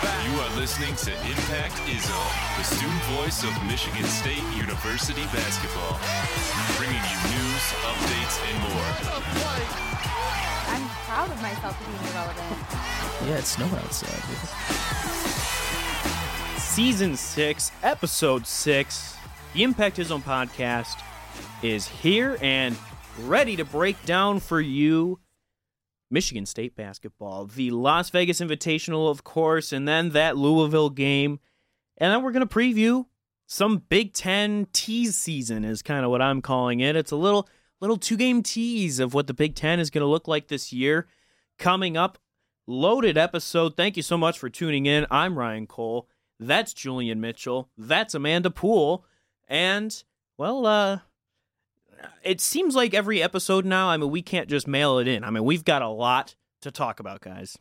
You are listening to Impact Izzo, the student voice of Michigan State University basketball, bringing you news, updates, and more. I'm proud of myself for being irrelevant. Yeah, it's snowing outside. Season 6, Episode 6, the Impact Izzo podcast is here and ready to break down for you Michigan State basketball, the Las Vegas Invitational, of course, and then that Louisville game. And then we're going to preview some Big Ten tease season, is kind of what I'm calling it. It's a little little two game tease of what the Big Ten is going to look like this year. Coming up, loaded episode. Thank you so much for tuning in. I'm Ryan Cole. That's Julian Mitchell. That's Amanda Poole. And, well, uh, it seems like every episode now, I mean, we can't just mail it in. I mean, we've got a lot to talk about, guys.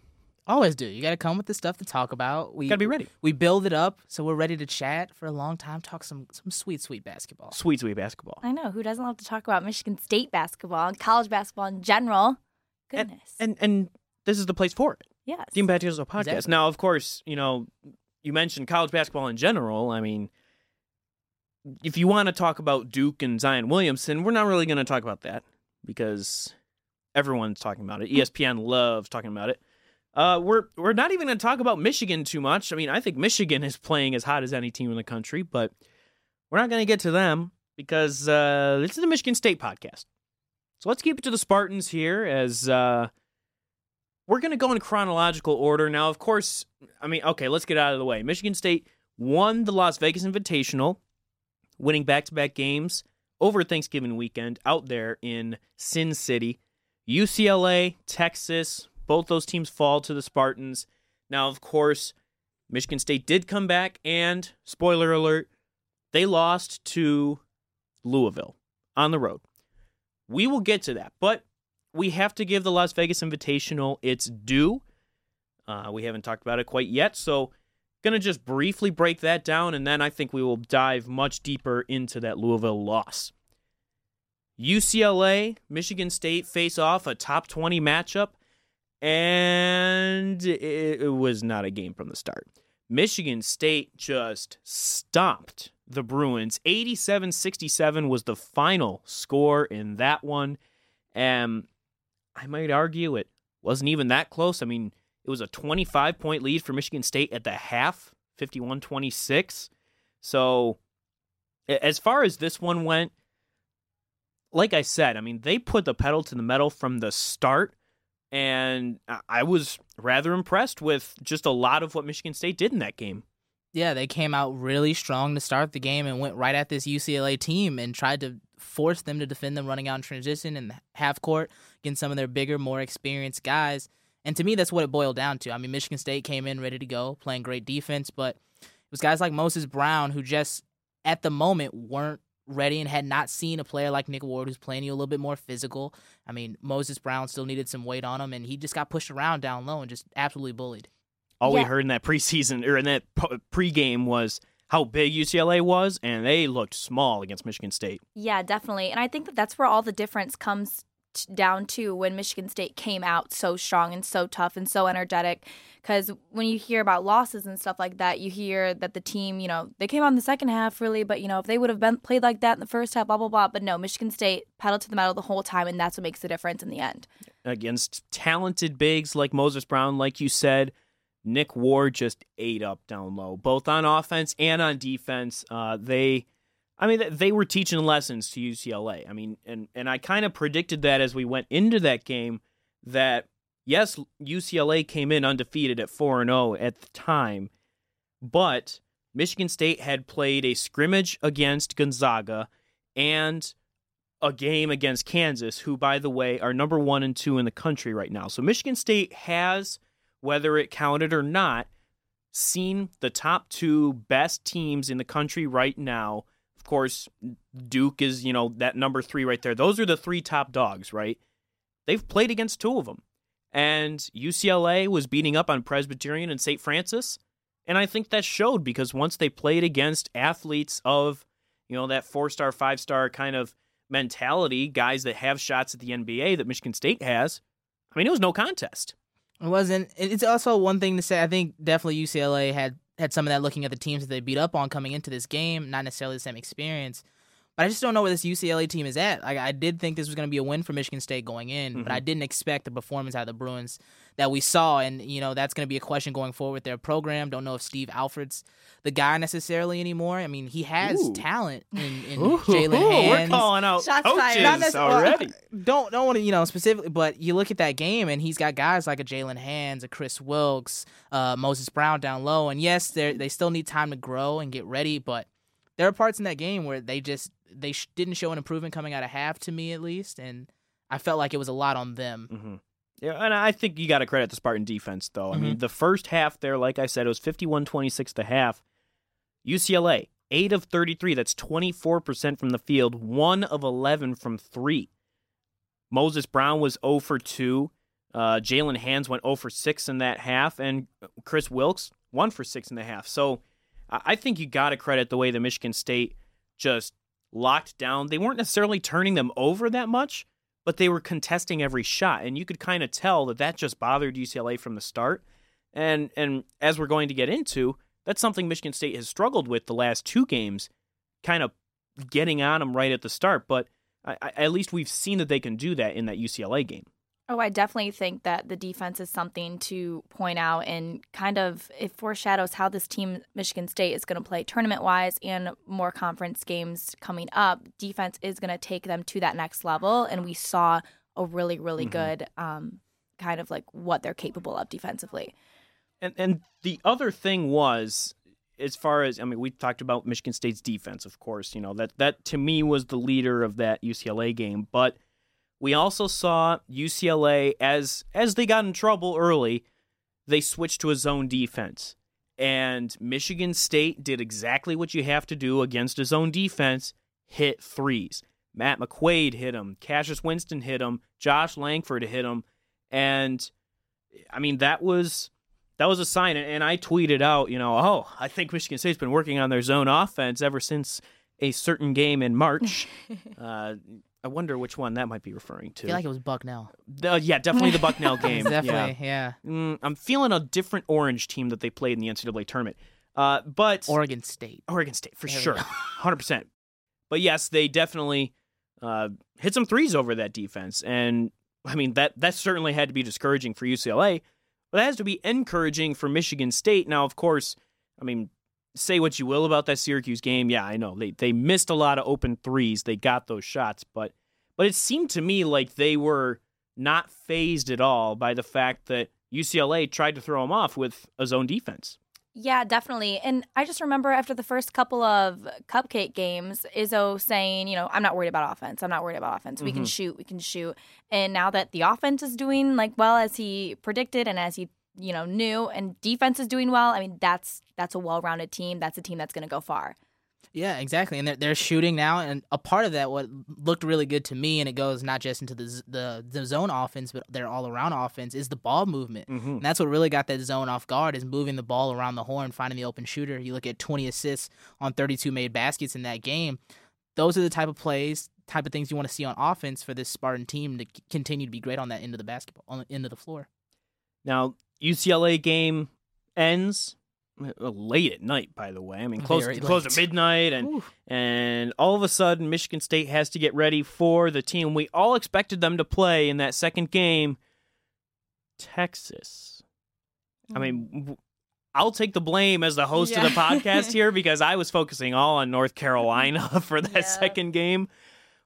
Always do. You got to come with the stuff to talk about. We Got to be ready. We build it up so we're ready to chat for a long time. Talk some some sweet sweet basketball. Sweet, sweet basketball. I know who doesn't love to talk about Michigan State basketball and college basketball in general. Goodness. and and this is the place for it. yes. The Impact Izzo podcast. Exactly. Now, of course, you know, you mentioned college basketball in general. I mean, if you want to talk about Duke and Zion Williamson, we're not really going to talk about that because everyone's talking about it. ESPN loves talking about it. Uh, we're we're not even going to talk about Michigan too much. I mean, I think Michigan is playing as hot as any team in the country, but we're not going to get to them because uh, this is the Michigan State podcast. So let's keep it to the Spartans here as uh, we're going to go in chronological order. Now, of course, I mean, okay, let's get out of the way. Michigan State won the Las Vegas Invitational, winning back to back games over Thanksgiving weekend out there in Sin City. UCLA, Texas, both those teams fall to the Spartans. Now, of course, Michigan State did come back, and spoiler alert, they lost to Louisville on the road. We will get to that, but we have to give the Las Vegas Invitational its due. Uh, we haven't talked about it quite yet, so gonna just briefly break that down, and then I think we will dive much deeper into that Louisville loss. UCLA, Michigan State face off a top 20 matchup, and it, it was not a game from the start. Michigan State just stomped the Bruins. 87 67 was the final score in that one. And I might argue it wasn't even that close. I mean, it was a 25 point lead for Michigan State at the half, 51 26. So, as far as this one went, like I said, I mean, they put the pedal to the metal from the start. And I- was rather impressed with just a lot of what Michigan State did in that game. Yeah, they came out really strong to start the game and went right at this UCLA team and tried to force them to defend them running out in transition and half court against some of their bigger, more experienced guys. And to me, that's what it boiled down to. I mean, Michigan State came in ready to go, playing great defense, but it was guys like Moses Brown who just at the moment weren't ready and had not seen a player like Nick Ward who's playing you a little bit more physical. I mean, Moses Brown still needed some weight on him, and he just got pushed around down low and just absolutely bullied. all we heard in that preseason or in that po- pregame was how big UCLA was, and they looked small against Michigan State. Yeah, definitely. And I think that that's where all the difference comes t- down to when Michigan State came out so strong and so tough and so energetic. Because when you hear about losses and stuff like that, you hear that the team, you know, they came in the second half really, but you know, if they would have been played like that in the first half, blah blah blah. But no, Michigan State pedaled to the metal the whole time, and that's what makes the difference in the end. Against talented bigs like Moses Brown, like you said, Nick Ward just ate up down low, both on offense and on defense. Uh, they, I mean, they were teaching lessons to UCLA. I mean, and and I kind of predicted that as we went into that game that yes, UCLA came in undefeated at four and zero at the time, but Michigan State had played a scrimmage against Gonzaga and a game against Kansas, who, by the way, are number one and two in the country right now. So Michigan State has, whether it counted or not, seen the top two best teams in the country right now. Course, Duke is, you know, that number three right there. Those are the three top dogs, right? They've played against two of them. And UCLA was beating up on Presbyterian and St. Francis. And I think that showed because once they played against athletes of, you know, that four star, five star kind of mentality, guys that have shots at the NBA that Michigan State has, I mean, it was no contest. It wasn't. It's also one thing to say. I think definitely UCLA had had some of that looking at the teams that they beat up on coming into this game, not necessarily the same experience. But I just don't know where this UCLA team is at. Like I did think this was going to be a win for Michigan State going in, mm-hmm. but I didn't expect the performance out of the Bruins that we saw, and you know that's going to be a question going forward with their program. Don't know if Steve Alford's the guy necessarily anymore. I mean, he has Ooh. talent in, in Jaylen Hands. We're calling out Shots coaches already. Well, don't don't want to you know specifically, but you look at that game and he's got guys like a Jaylen Hands, a Kris Wilkes, uh, Moses Brown down low, and yes, they they still need time to grow and get ready, but there are parts in that game where they just they sh- didn't show an improvement coming out of half to me at least, and I felt like it was a lot on them. Mm-hmm. Yeah, and I think you got to credit the Spartan defense though. Mm-hmm. I mean, the first half there, like I said, it was 51-26 to half. UCLA, 8 of 33, that's 24% from the field, 1 of 11 from 3. Moses Brown was 0 for 2. Uh, Jaylen Hands went 0 for 6 in that half, and Kris Wilkes 1 for 6 in the half. So I think you got to credit the way the Michigan State just locked down. They weren't necessarily turning them over that much, but they were contesting every shot, and you could kind of tell that that just bothered UCLA from the start. And and as we're going to get into, that's something Michigan State has struggled with the last two games, kind of getting on them right at the start. But I, I, at least we've seen that they can do that in that UCLA game. Oh, I definitely think that the defense is something to point out and kind of it foreshadows how this team, Michigan State, is going to play tournament wise and more conference games coming up. Defense is going to take them to that next level. And we saw a really, really mm-hmm. good um, kind of like what they're capable of defensively. And, and the other thing was, as far as I mean, we talked about Michigan State's defense, of course. You know that that to me was the leader of that UCLA game, but we also saw UCLA as as they got in trouble early, they switched to a zone defense. And Michigan State did exactly what you have to do against a zone defense, hit threes. Matt McQuaid hit him, Cassius Winston hit him, Josh Langford hit him, and I mean that was that was a sign. And I tweeted out, you know, oh, I think Michigan State's been working on their zone offense ever since a certain game in March. uh, I wonder which one that might be referring to. I feel like it was Bucknell. Uh, yeah, definitely the Bucknell game. definitely, yeah. yeah. Mm, I'm feeling a different orange team that they played in the NCAA tournament. Uh, but Oregon State. Oregon State for there sure, hundred percent. But yes, they definitely uh, hit some threes over that defense, and I mean that that certainly had to be discouraging for UCLA, but that has to be encouraging for Michigan State. Now, of course, I mean say what you will about that Syracuse game. Yeah, I know they they missed a lot of open threes. They got those shots, but but it seemed to me like they were not phased at all by the fact that UCLA tried to throw them off with a zone defense. Yeah, definitely. And I just remember after the first couple of cupcake games, Izzo saying, you know, I'm not worried about offense. I'm not worried about offense. We mm-hmm. can shoot. We can shoot. And now that the offense is doing like well as he predicted and as he you know, new and defense is doing well, I mean, that's that's a well-rounded team. That's a team that's going to go far. Yeah, exactly. And they're, they're shooting now, and a part of that, what looked really good to me, and it goes not just into the the, the zone offense, but their all around offense, is the ball movement. Mm-hmm. And that's what really got that zone off guard, is moving the ball around the horn, finding the open shooter. You look at 20 assists on 32 made baskets in that game. Those are the type of plays, type of things you want to see on offense for this Spartan team to continue to be great on that end of the basketball, on the end of the floor. Now, UCLA game ends uh, late at night. By the way, I mean close close at midnight, and Ooh. and all of a sudden Michigan State has to get ready for the team we all expected them to play in that second game, Texas. Mm. I mean. I'll take the blame as the host yeah. of the podcast here because I was focusing all on North Carolina for that yeah. second game.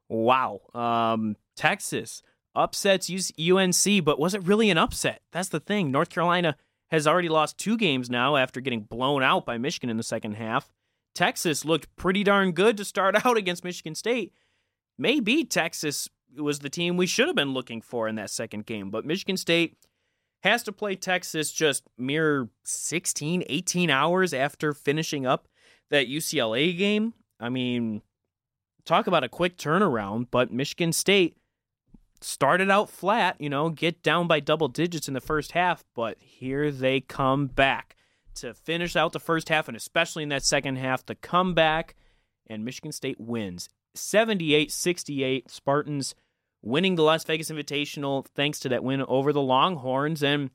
Wow. Um, Texas upsets UNC, but was it really an upset? That's the thing. North Carolina has already lost two games now after getting blown out by Michigan in the second half. Texas looked pretty darn good to start out against Michigan State. Maybe Texas was the team we should have been looking for in that second game, but Michigan State has to play Texas just mere 16, 18 hours after finishing up that UCLA game. I mean, talk about a quick turnaround, but Michigan State started out flat, you know, get down by double digits in the first half, but here they come back to finish out the first half and especially in that second half to come back and Michigan State wins 78-68 Spartans winning the Las Vegas Invitational thanks to that win over the Longhorns and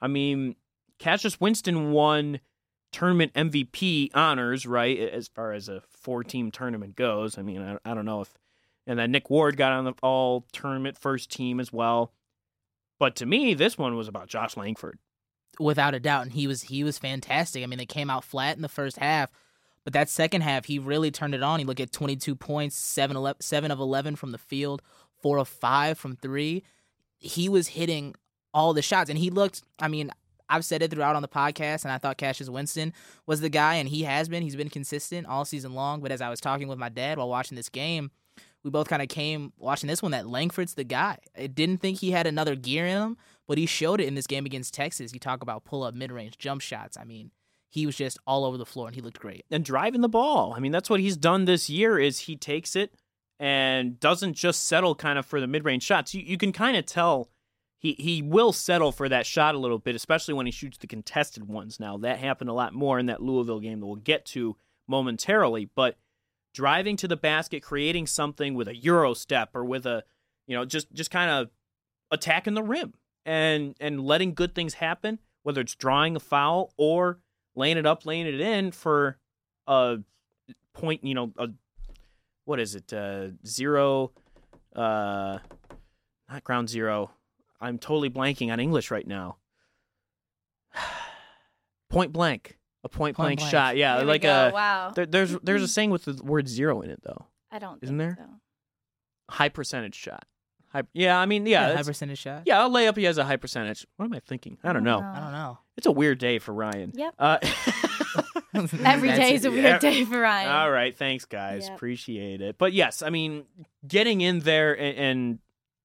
I mean, Cassius Winston won tournament MVP honors, right? As far as a four-team tournament goes. I mean, I, I don't know if, and then Nick Ward got on the all tournament first team as well. But to me, this one was about Josh Langford. without a doubt, and he was he was fantastic. I mean, they came out flat in the first half, but that second half he really turned it on. He looked at 22 points, 7, 11, 7 of 11 from the field, 4 of 5 from 3. He was hitting all the shots and he looked, I mean, I've said it throughout on the podcast and I thought Cassius Winston was the guy and he has been. He's been consistent all season long, but as I was talking with my dad while watching this game, we both kind of came watching this one that Langford's the guy. I didn't think he had another gear in him, but he showed it in this game against Texas. You talk about pull up, mid range, jump shots. I mean, he was just all over the floor and he looked great. and driving the ball. I mean, that's what he's done this year is he takes it and doesn't just settle kind of for the mid-range shots. You, you can kind of tell he he will settle for that shot a little bit, especially when he shoots the contested ones. Now, that happened a lot more in that Louisville game that we'll get to momentarily, but driving to the basket, creating something with a euro step or with a, you know, just just kind of attacking the rim and and letting good things happen, whether it's drawing a foul or laying it up, laying it in for a point, you know, a what is it? Uh, zero, uh, not ground zero. I'm totally blanking on English right now. point blank, a point, Point blank, blank. shot. Yeah, There like a. wow. There, there's there's a saying with the word zero in it though. I don't. Isn't think there? So. High percentage shot. High, yeah, I mean, yeah, high percentage shot. yeah. I'll lay up he has a high percentage. What am I thinking? I don't know. I don't know. It's a weird day for Ryan. Yep. Uh, Every That's day it. is a weird Yeah. day for Ryan. All right, thanks guys, Yep. appreciate it. But yes, I mean, getting in there and, and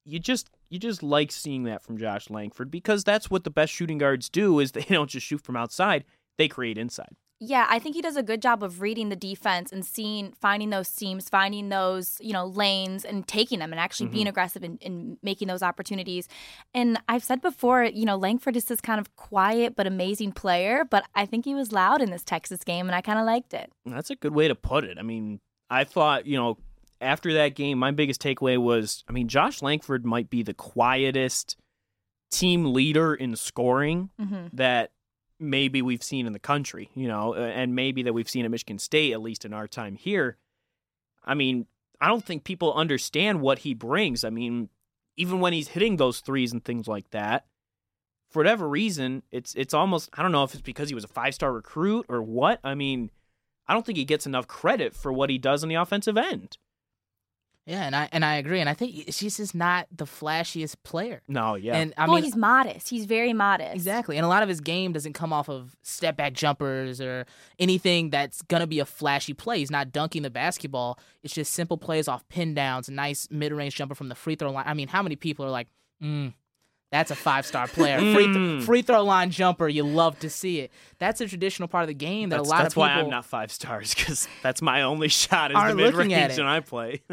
you just you just like seeing that from Josh Langford because that's what the best shooting guards do is they don't just shoot from outside, they create inside. Yeah, I think he does a good job of reading the defense and seeing, finding those seams, finding those, you know, lanes and taking them and actually being aggressive and, and making those opportunities. And I've said before, you know, Langford is this kind of quiet but amazing player, but I think he was loud in this Texas game and I kind of liked it. That's a good way to put it. I mean, I thought, you know, after that game, my biggest takeaway was I mean, Josh Langford might be the quietest team leader in scoring Mm-hmm. that maybe we've seen in the country, you know, and maybe that we've seen at Michigan State, at least in our time here. I mean, I don't think people understand what he brings. I mean, even when he's hitting those threes and things like that, for whatever reason, it's it's almost I don't know if it's because he was a five star recruit or what. I mean, I don't think he gets enough credit for what he does on the offensive end. Yeah, and I and I agree, and I think she's just not the flashiest player. No, yeah. And I well, mean, he's modest. He's very modest. Exactly. And a lot of his game doesn't come off of step back jumpers or anything that's going to be a flashy play. He's not dunking the basketball. It's just simple plays off pin downs, a nice mid range jumper from the free throw line. I mean, how many people are like, mm, that's a five star player? Free, th- Mm. free throw line jumper, you love to see it. That's a traditional part of the game that that's a lot that's of people. That's why I'm not five stars because that's my only shot is the Aren't mid looking at range it. and I play.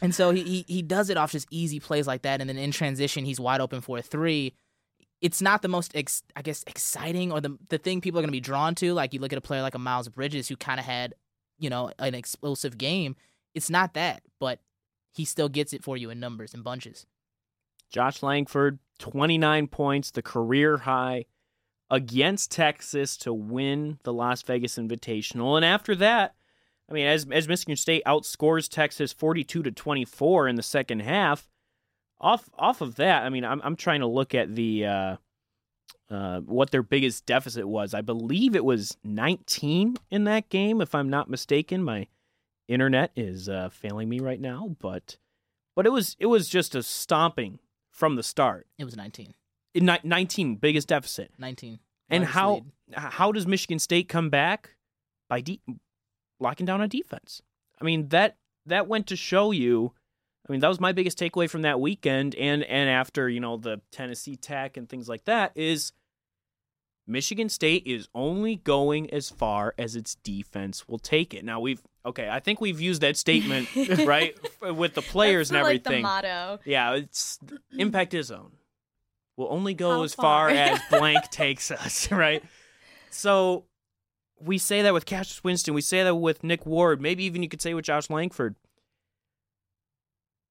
And so he, he he does it off just easy plays like that, and then in transition he's wide open for a three. It's not the most ex, I guess exciting or the the thing people are going to be drawn to. Like you look at a player like a Miles Bridges who kind of had, you know, an explosive game. It's not that, but he still gets it for you in numbers and bunches. Josh Langford, 29 points, the career high against Texas to win the Las Vegas Invitational. And after that, I mean, as as Michigan State outscores Texas 42 to 24 in the second half, off off of that, I mean, I'm I'm trying to look at the uh, uh, what their biggest deficit was. I believe it was 19 in that game, if I'm not mistaken. My internet is uh, failing me right now, but but it was it was just a stomping from the start. It was 19. In ni- 19 biggest deficit. 19. And how lead. how does Michigan State come back by de- locking down on defense? I mean that that went to show you. I mean that was my biggest takeaway from that weekend, and and after you know the Tennessee Tech and things like that is Michigan State is only going as far as its defense will take it. Now we've okay, I think we've used that statement right with the players That's and everything. Like the motto. Yeah, it's Impact Izzo. Will only go How as far far? as blank takes us, right? So we say that with Cassius Winston, we say that with Nick Ward, maybe even you could say with Josh Langford.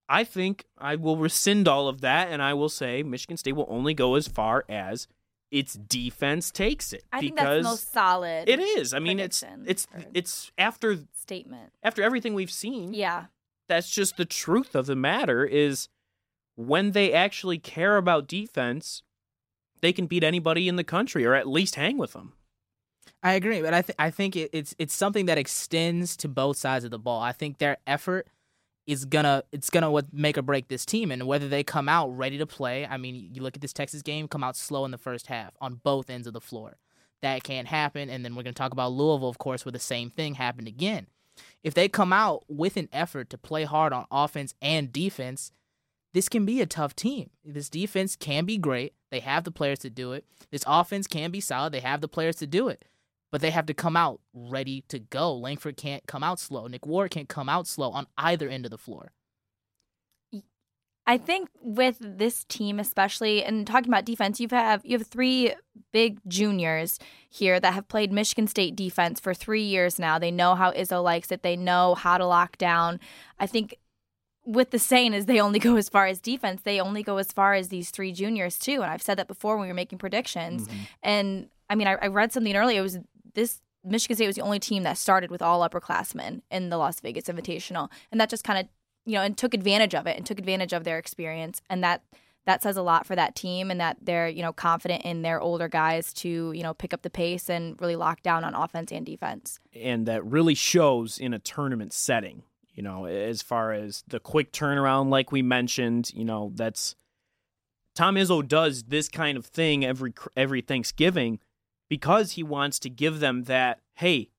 I think I will rescind all of that and I will say Michigan State will only go as far as its defense takes it I think that's the most solid it is. I mean, it's it's it's after statement. after everything we've seen. Yeah. That's just the truth of the matter. Is when they actually care about defense, they can beat anybody in the country or at least hang with them. I agree, but I th- I think it, it's it's something that extends to both sides of the ball. I think their effort is gonna it's gonna what make or break this team, and whether they come out ready to play. I mean, you look at this Texas game, come out slow in the first half on both ends of the floor. That can't happen, and then we're gonna talk about Louisville, of course, where the same thing happened again. If they come out with an effort to play hard on offense and defense, this can be a tough team. This defense can be great. They have the players to do it. This offense can be solid. They have the players to do it but they have to come out ready to go. Langford can't come out slow. Nick Ward can't come out slow on either end of the floor. I think with this team especially and talking about defense, you have you have three big juniors here that have played Michigan State defense for 3 years now. They know how Izzo likes it. They know how to lock down. I think with the saying is they only go as far as defense. They only go as far as these three juniors too. And I've said that before when we were making predictions. Mm-hmm. And I mean, I, I read something earlier. It was this Michigan State was the only team that started with all upperclassmen in the Las Vegas Invitational, and that just kind of you know and took advantage of it and took advantage of their experience, and that that says a lot for that team and that they're you know confident in their older guys to you know pick up the pace and really lock down on offense and defense. and that really shows in a tournament setting. You know, as far as the quick turnaround, like we mentioned, you know, that's Tom Izzo does this kind of thing every every Thanksgiving because he wants to give them that. Hey,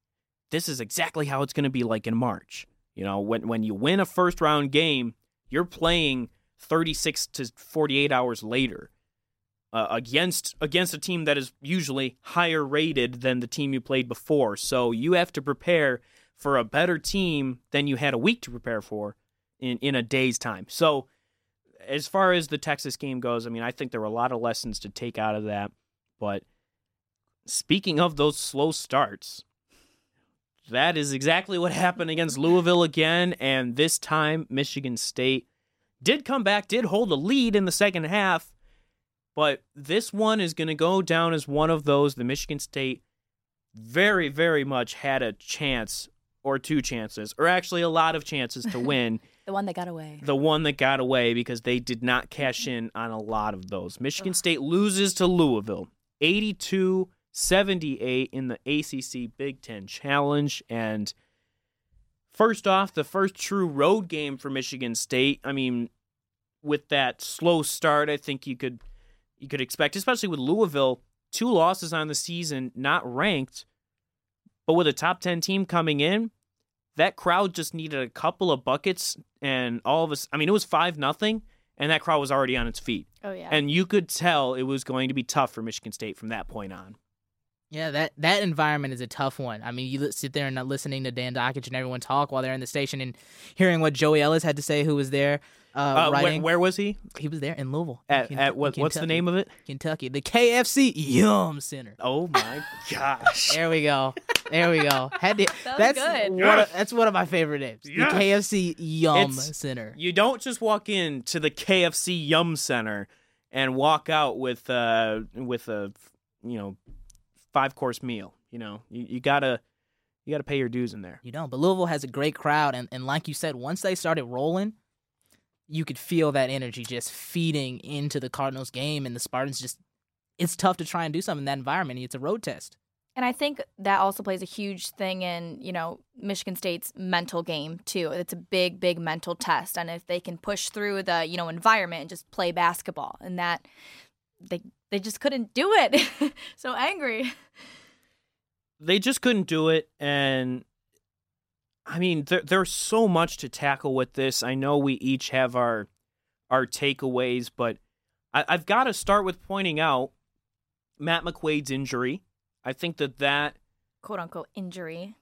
this is exactly how it's going to be like in March. You know, when when you win a first round game, you're playing 36 to 48 hours later. Uh, against against a team that is usually higher rated than the team you played before. So you have to prepare for a better team than you had a week to prepare for in in a day's time. So as far as the Texas game goes, I mean, I think there were a lot of lessons to take out of that. But speaking of those slow starts, that is exactly what happened against Louisville again, and this time Michigan State did come back, did hold a lead in the second half, but this one is going to go down as one of those the Michigan State very, very much had a chance or two chances, or actually a lot of chances to win. The one that got away. the one that got away because they did not cash in on a lot of those. Michigan State loses to Louisville 82 78 in the ACC Big Ten Challenge. And first off, the first true road game for Michigan State. I mean, with that slow start, I think you could you could expect, especially with Louisville, two losses on the season, not ranked, but with a top 10 team coming in, that crowd just needed a couple of buckets and all of us I mean it was 5 nothing and that crowd was already on its feet. Oh yeah. And you could tell it was going to be tough for Michigan State from that point on. Yeah, that that environment is a tough one. I mean, you sit there and listening to Dan Dakich and everyone talk while they're in the station and hearing what Joey Ellis had to say, who was there uh, Uh, where, writing. where was he? he was there in Louisville. in At, Ken- at in what, what's the name of it? Kentucky, the KFC Yum Center. Oh my gosh. There we go. There we go. Had to, That was that's good. One Yes. of, that's one of my favorite names. Yes. The KFC Yum It's- Center. You don't just walk in to the KFC Yum Center and walk out with uh with a you know five course meal. You know, you, you gotta you gotta pay your dues in there. You don't. But Louisville has a great crowd, and, and like you said, once they started rolling, you could feel that energy just feeding into the Cardinals game, and the Spartans just. It's tough to try and do something in that environment. It's a road test. And I think that also plays a huge thing in, you know, Michigan State's mental game too. It's a big, big mental test. And if they can push through the, you know, environment and just play basketball and that they they just couldn't do it. so angry. They just couldn't do it, and I mean, there, there's so much to tackle with this. I know we each have our our takeaways, but I, I've got to start with pointing out Matt McQuaid's injury. I think that that Quote unquote injury.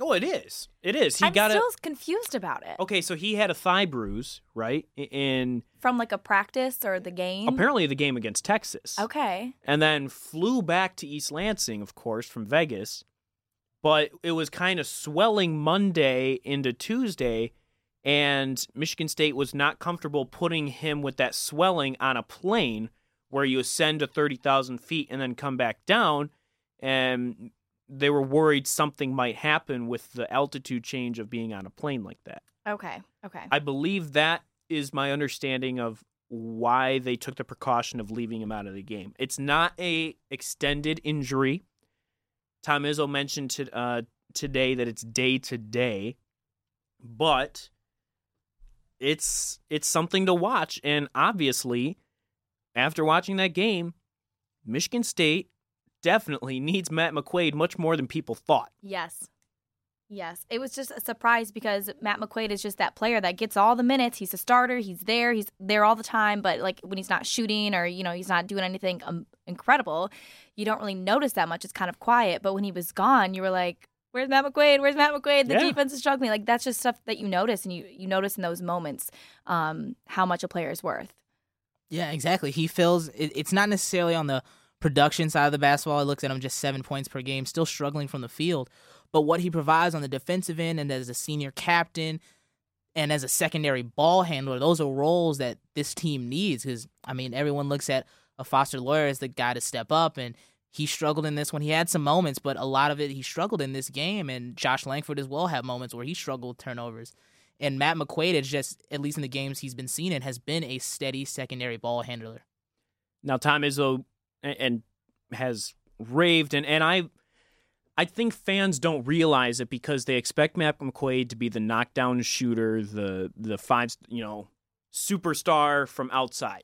Oh, it is, it is. He got it. I'm got still it. confused about it. Okay, so he had a thigh bruise, right? In From like a practice or the game. apparently the game against Texas. Okay. and then flew back to East Lansing, of course, from Vegas. But it was kind of swelling Monday into Tuesday, and Michigan State was not comfortable putting him with that swelling on a plane where you ascend to 30,000 feet and then come back down. And they were worried something might happen with the altitude change of being on a plane like that. Okay. Okay. I believe that is my understanding of why they took the precaution of leaving him out of the game. It's not a extended injury. Tom Izzo mentioned to, uh, today that it's day to day, but it's it's something to watch. And obviously, after watching that game, Michigan State definitely needs Matt McQuaid much more than people thought. Yes. Yes. It was just a surprise because Matt McQuaid is just that player that gets all the minutes. He's a starter. He's there. He's there all the time. But like when he's not shooting or, you know, he's not doing anything um, incredible, you don't really notice that much. It's kind of quiet. But when he was gone, you were like, Where's Matt McQuaid? Where's Matt McQuaid? The Yeah. defense is struggling. Like that's just stuff that you notice, and you you notice in those moments um, how much a player is worth. Yeah, exactly. He feels it, it's not necessarily on the production side of the basketball. It looks at him just seven points per game, still struggling from the field. But what he provides on the defensive end and as a senior captain and as a secondary ball handler, those are roles that this team needs. Because, I mean, everyone looks at a Foster Loyer as the guy to step up, and he struggled in this one. He had some moments, but a lot of it he struggled in this game. And Josh Langford as well had moments where he struggled with turnovers. And Matt McQuaid is just, at least in the games he's been seen in, has been a steady secondary ball handler. Now Tom Izzo and, has raved and, and I I think fans don't realize it because they expect Matt McQuaid to be the knockdown shooter, the the five you know superstar from outside.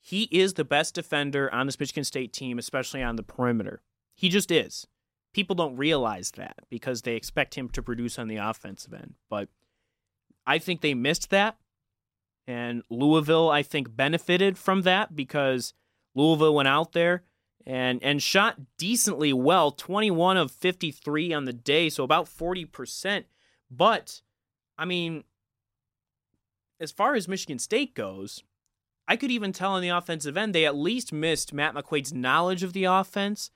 He is the best defender on this Michigan State team, especially on the perimeter. He just is. People don't realize that because they expect him to produce on the offensive end. But I think they missed that. And Louisville, I think, benefited from that because Louisville went out there and and shot decently well, 21 of 53 on the day, so about 40%. But I mean, as far as Michigan State goes, I could even tell on the offensive end they at least missed Matt McQuaid's knowledge of the offense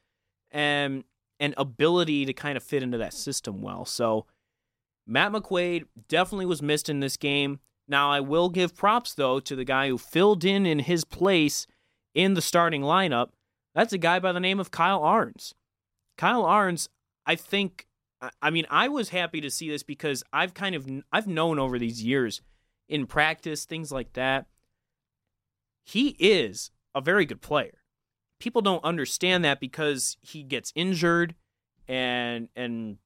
and and ability to kind of fit into that system well. So Matt McQuaid definitely was missed in this game. Now I will give props though to the guy who filled in in his place in the starting lineup. That's a guy by the name of Kyle Ahrens. Kyle Ahrens, I think I- mean I was happy to see this because I've kind of I've known over these years in practice things like that he is a very good player. People don't understand that because he gets injured and and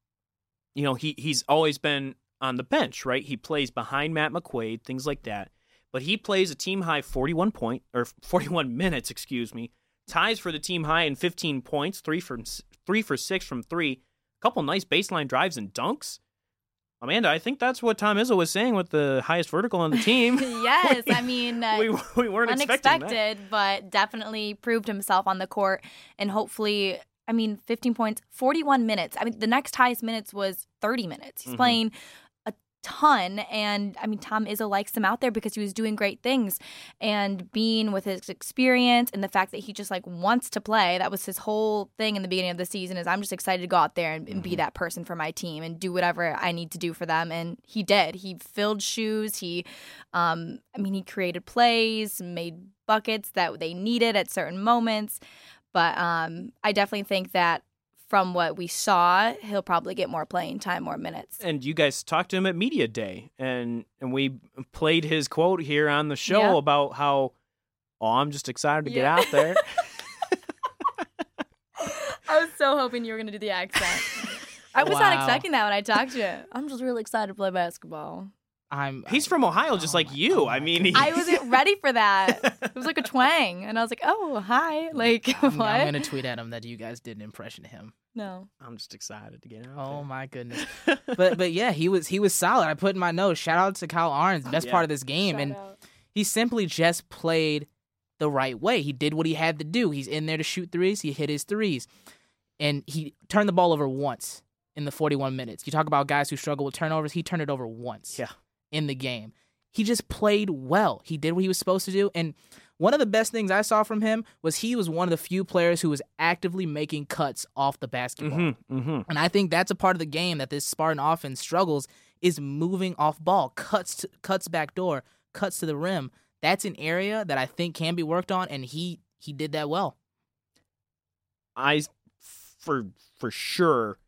you know, he he's always been on the bench, right? He plays behind Matt McQuaid, things like that. But he plays a team high 41 point or 41 minutes, excuse me. Ties for the team high in 15 points, 3 from 3 for 6 from 3. A couple nice baseline drives and dunks. Amanda, I think that's what Tom Izzo was saying with the highest vertical on the team. yes, I mean uh, we, we weren't unexpected, but definitely proved himself on the court, and hopefully. I mean, 15 points, 41 minutes. I mean, the next highest minutes was 30 minutes. He's Mhm. playing ton. And I mean, Tom Izzo likes him out there because he was doing great things. And being with his experience and the fact that he just like wants to play, that was his whole thing in the beginning of the season is I'm just excited to go out there and, and be that person for my team and do whatever I need to do for them. And he did. He filled shoes. He, um, I mean, he created plays, made buckets that they needed at certain moments. But um, I definitely think that from what we saw, he'll probably get more playing time, more minutes. and you guys talked to him at media day and and we played his quote here on the show Yeah. about how oh i'm just excited to get out there I was so hoping you were going to do the accent. I was not expecting that when I talked to you. I'm just really excited to play basketball. I'm he's from ohio just Oh like my- you oh i mean he- I wasn't ready for that. It was like a twang. And I was like, oh, hi. Like, I'm, what? I'm gonna tweet at him that you guys did an impression of him. no. i'm just excited to get out Oh there. my goodness. But but yeah, he was he was solid. I put in my notes. Shout out to Kyle Ahrens, oh, best Yeah. part of this game, Shout and out. he simply just played the right way. He did what he had to do. He's in there to shoot threes. He hit his threes, and he turned the ball over once in the 41 minutes. You talk about guys who struggle with turnovers. He turned it over once. Yeah. In the game, he just played well. He did what he was supposed to do, and one of the best things I saw from him was he was one of the few players who was actively making cuts off the basketball. mm-hmm, mm-hmm. And I think that's a part of the game that this Spartan offense struggles is moving off ball, cuts to, cuts back door, cuts to the rim. That's an area that I think can be worked on, and he he did that well. I for for sure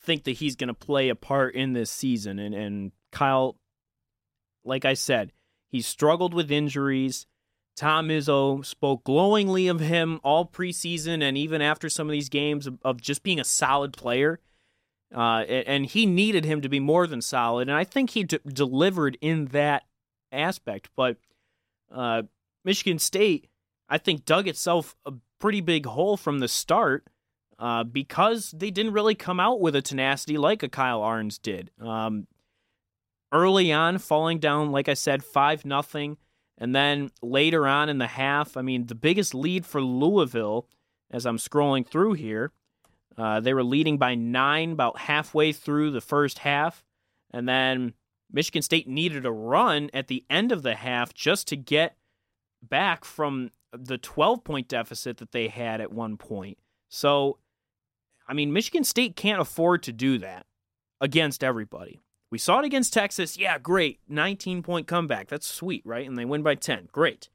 think that he's going to play a part in this season and and Kyle like I said, he struggled with injuries. Tom Izzo spoke glowingly of him all preseason and even after some of these games of, just being a solid player. Uh, and he needed him to be more than solid, and I think he d- delivered in that aspect. But uh, Michigan State, I think, dug itself a pretty big hole from the start uh, because they didn't really come out with a tenacity like a Kyle Ahrens did. Um, early on, falling down, like I said, five nothing, and then later on in the half, I mean, the biggest lead for Louisville, as I'm scrolling through here, uh, they were leading by nine about halfway through the first half, and then Michigan State needed a run at the end of the half just to get back from the 12 point deficit that they had at one point. So, I mean, Michigan State can't afford to do that against everybody. We saw it against Texas. Yeah, great. 19 point comeback. That's sweet, right? And they win by 10. Great.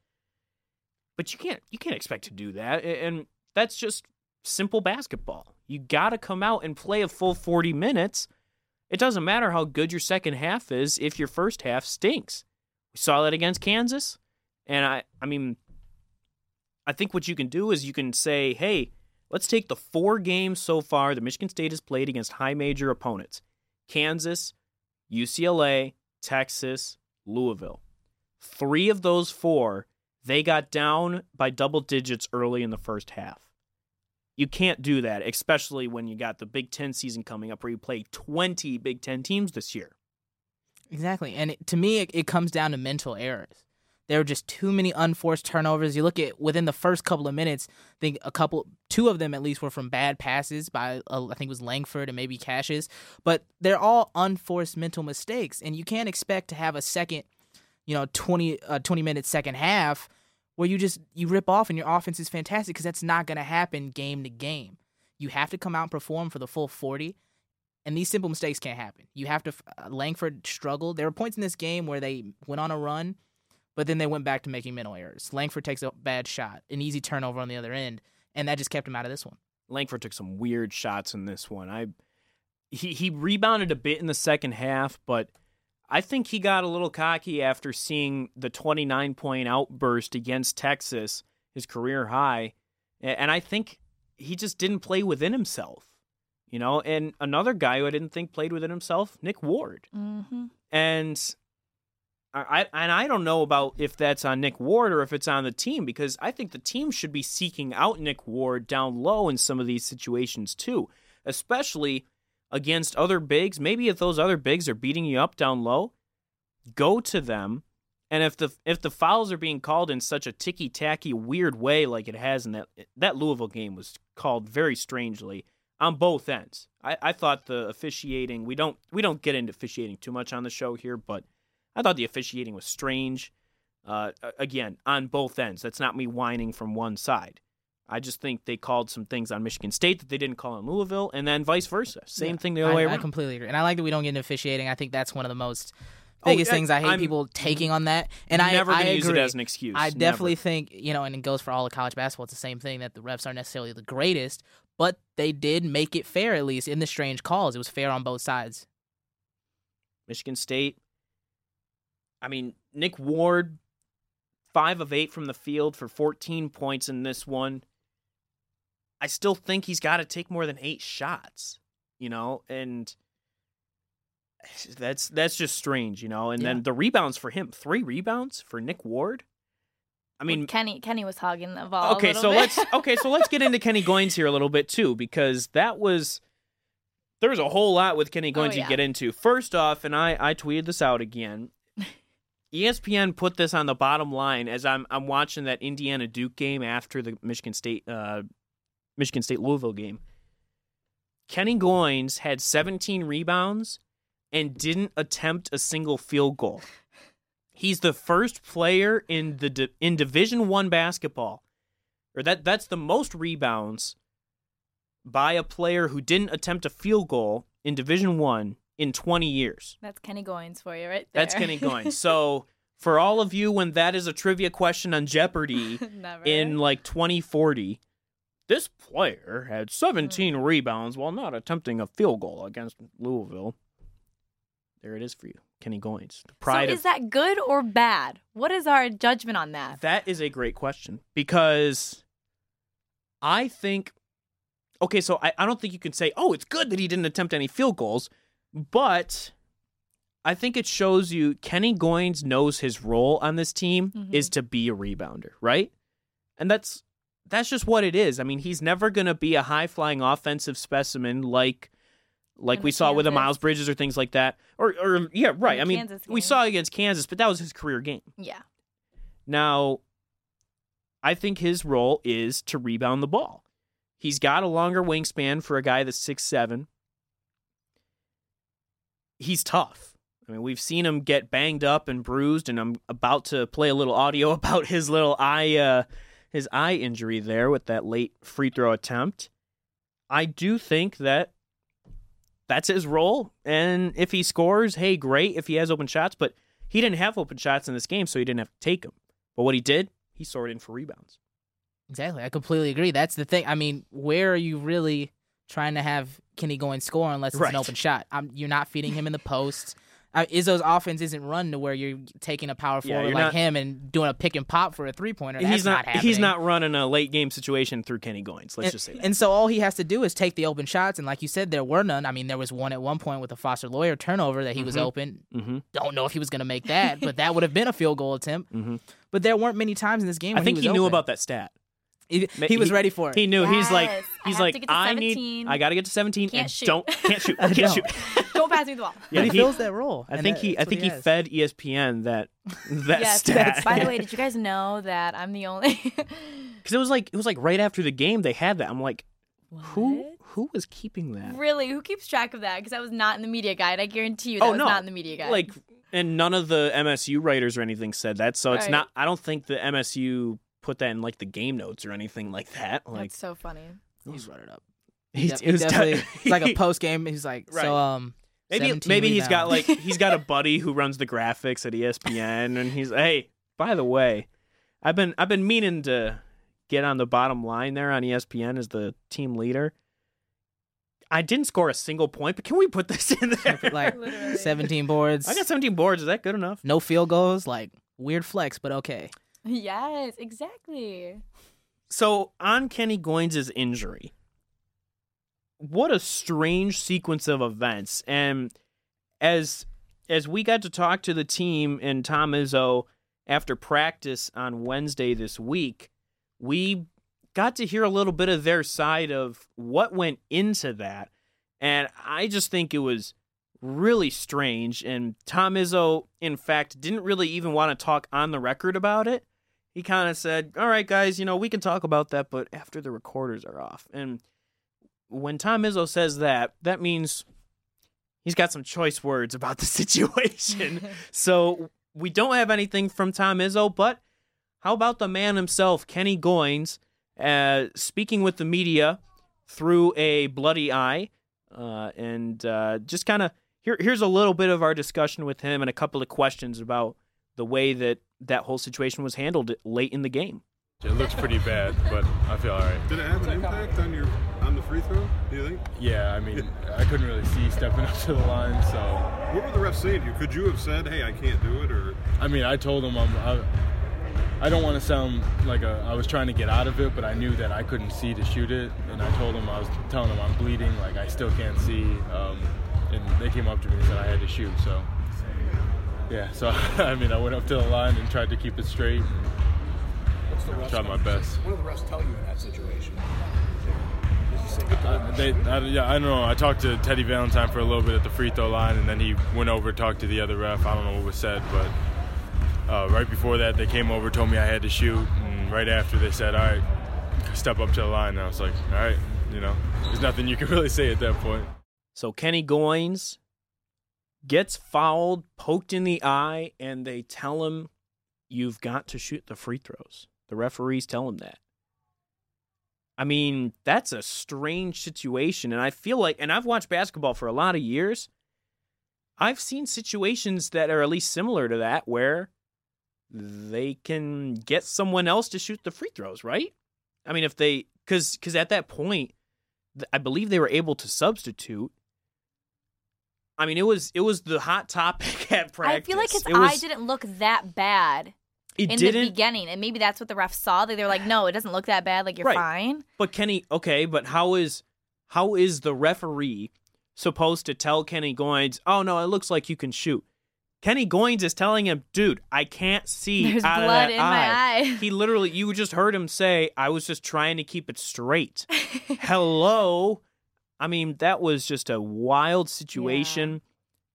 But you can't you can't expect to do that. And that's just simple basketball. You got to come out and play a full 40 minutes. It doesn't matter how good your second half is if your first half stinks. We saw that against Kansas. And I I mean I think what you can do is you can say, "Hey, let's take the four games so far that Michigan State has played against high major opponents. Kansas, UCLA, Texas, Louisville. Three of those four, they got down by double digits early in the first half. You can't do that, especially when you got the Big Ten season coming up where you play 20 Big Ten teams this year. Exactly. And it, to me, it, it comes down to mental errors. There were just too many unforced turnovers. You look at within the first couple of minutes, I think a couple, two of them at least were from bad passes by, uh, I think it was Langford and maybe Cassius. But they're all unforced mental mistakes. And you can't expect to have a second, you know, 20, uh, 20 minute second half where you just, you rip off and your offense is fantastic because that's not going to happen game to game. You have to come out and perform for the full 40 and these simple mistakes can't happen. You have to. Uh, Langford struggled. There were points in this game where they went on a run, but then they went back to making mental errors. Langford takes a bad shot, an easy turnover on the other end, and that just kept him out of this one. Langford took some weird shots in this one. I he he rebounded a bit in the second half, but I think he got a little cocky after seeing the 29 point outburst against Texas, his career high, and I think he just didn't play within himself. You know, and another guy who I didn't think played within himself, Nick Ward. Mm-hmm. And I and I don't know about if that's on Nick Ward or if it's on the team because I think the team should be seeking out Nick Ward down low in some of these situations too, especially against other bigs. Maybe if those other bigs are beating you up down low, go to them. And if the if the fouls are being called in such a ticky tacky weird way like it has in that that Louisville game was called very strangely on both ends. I, I thought the officiating we don't we don't get into officiating too much on the show here, but I thought the officiating was strange. Uh, again, on both ends. That's not me whining from one side. I just think they called some things on Michigan State that they didn't call on Louisville, and then vice versa. Same Yeah, thing the other I, way I completely agree, and I like that we don't get into officiating. I think that's one of the most Oh, biggest things I hate I'm people taking on that. And I never I gonna use it as an excuse. I Never. definitely think you know, and it goes for all of college basketball. It's the same thing that the refs aren't necessarily the greatest, but they did make it fair at least in the strange calls. It was fair on both sides. Michigan State. I mean, Nick Ward, five of eight from the field for 14 points in this one. I still think he's got to take more than eight shots, you know, and that's that's just strange, you know. And Yeah. then the rebounds for him, three rebounds for Nick Ward. I mean, Kenny Kenny was hogging the ball. okay, so bit. let's okay, so let's get into Kenny Goins here a little bit too, because that was there's a whole lot with Kenny oh, Goins Oh, to yeah. get into. First off, and I I tweeted this out again. ESPN put this on the bottom line as I'm I'm watching that Indiana Duke game after the Michigan State uh Michigan State Louisville game. Kenny Goins had 17 rebounds and didn't attempt a single field goal. He's the first player in the in Division 1 basketball or that that's the most rebounds by a player who didn't attempt a field goal in Division 1 in 20 years. That's Kenny Goins for you right there. That's Kenny Goins. So For all of you, when that is a trivia question on Jeopardy in like 2040, this player had 17 hmm. rebounds while not attempting a field goal against Louisville. There it is for you, Kenny Goins. The pride so of is that good or bad? What is our judgment on that? That is a great question because I think, okay, so I, I don't think you can say, oh, it's good that he didn't attempt any field goals, but I think it shows you Kenny Goins knows his role on this team Mhm. is to be a rebounder, right? And that's that's just what it is. I mean, he's never going to be a high flying offensive specimen like like we saw with the Miles Bridges or things like that. Or or yeah, right. I mean, we saw against Kansas, but that was his career game. Yeah. Now, I think his role is to rebound the ball. He's got a longer wingspan for a guy that's six seven. He's tough. I mean, we've seen him get banged up and bruised, and I'm about to play a little audio about his little eye, uh, his eye injury there with that late free throw attempt. I do think that that's his role, and if he scores, hey, great. If he has open shots, but he didn't have open shots in this game, so he didn't have to take them. But what he did, he sorted in for rebounds. Exactly. I completely agree. That's the thing. I mean, where are you really trying to have Kenny go and score unless it's Right. an open shot? Um you're not feeding him in the post. Uh, Izzo's offense isn't run to where you're taking a power forward you're like not- him and doing a pick and pop for a three pointer. He's not, happening. he's not running a late game situation through Kenny Goins. Let's and, just say that. and so all he has to do is take the open shots, and like you said, there were none. I mean, there was one at one point with a Foster Loyer turnover that he was Mhm. open. hmm Don't know if he was going to make that, but that would have been a field goal attempt. hmm But there weren't many times in this game. I think he, he, knew about that stat. He, he was ready for it. He knew. He's like, Yes, I he's have like, to get to I need, 17. I got to get to 17 Can't and shoot. don't, can't shoot, can't shoot. Don't pass me the ball. Yeah, But he, he- fills that role. I and think he, I that's think what he has. fed ESPN that that yes. stat. By the way, did you guys know that I'm the only? because it was like it was like right after the game they had that. I'm like, who What? who was keeping that? Really? Who keeps track of that? Because I was not in the media guide. I guarantee you oh, that Oh, was no. not in the media guide. Like, and none of the MSU writers or anything said that. So it's Right. not. I don't think the MSU put that in like the game notes or anything like that. Like, that's so funny. He's brought it up. he, Def- it was definitely de- it's like a post game. He's like, Right. so um, Maybe 17 maybe he's got like rebounds. he's got a buddy who runs the graphics at ESPN, and he's hey, by the way, I've been I've been meaning to get on the bottom line there on ESPN as the team leader. I didn't score a single point, but can we put this in there? like Literally. 17 boards. I got 17 boards. Is that good enough? no field goals. Like weird flex, but okay. Yes, exactly. So on Kenny Goins' injury, what a strange sequence of events. And as as we got to talk to the team and Tom Izzo after practice on Wednesday this week, we got to hear a little bit of their side of what went into that. And I just think it was really strange. And Tom Izzo, in fact, didn't really even want to talk on the record about it he kind of said, "All right, guys, you know we can talk about that, but after the recorders are off." And when Tom Izzo says that, that means he's got some choice words about the situation. so we don't have anything from Tom Izzo, but how about the man himself, Kenny Goins, uh, speaking with the media through a bloody eye, uh, and uh, just kind of here. Here's a little bit of our discussion with him and a couple of questions about the way that that whole situation was handled late in the game. It looks pretty bad, but I feel all right. Did it have an impact on your on the free throw? Do you think? Yeah, I mean, I couldn't really see stepping up to the line, so What were the refs saying to you? Could you have said, "Hey, I can't do it," or I mean, I told them I'm. I, I don't want to sound like a, I was trying to get out of it, but I knew that I couldn't see to shoot it, and I told them I was telling them I'm bleeding, like I still can't see, um, and they came up to me and said I had to shoot. So, yeah, so I mean, I went up to the line and tried to keep it straight. What's the refs Tried my best. What do the refs tell you in that situation? Did you say Uh, they, I, yeah, I don't know. I talked to Teddy Valentine for a little bit at the free throw line, and then he went over and talked to the other ref. I don't know what was said, but uh, right before that, they came over, told me I had to shoot, and right after they said, "All right, step up to the line." And I was like, "All right, you know, there's nothing you can really say at that point." So Kenny Goins gets fouled, poked in the eye, and they tell him, You've got to shoot the free throws. The referees tell him that. I mean, that's a strange situation. And I feel like, and I've watched basketball for a lot of years. I've seen situations that are at least similar to that where they can get someone else to shoot the free throws, right? I mean, if they because because at that point, I believe they were able to substitute. I mean, it was it was the hot topic at practice. I feel like his It eye was- didn't look that bad in didn't. the beginning, and maybe that's what the refs saw. They were like, "No, it doesn't look that bad. Like you're Right. fine." But Kenny, okay, but how is how is the referee supposed to tell Kenny Goins, "Oh no, it looks like you can shoot"? Kenny Goins is telling him, "Dude, I can't see There's out of blood that in eye." my eye. He literally, you just heard him say, "I was just trying to keep it straight." Hello, I mean that was just a wild situation.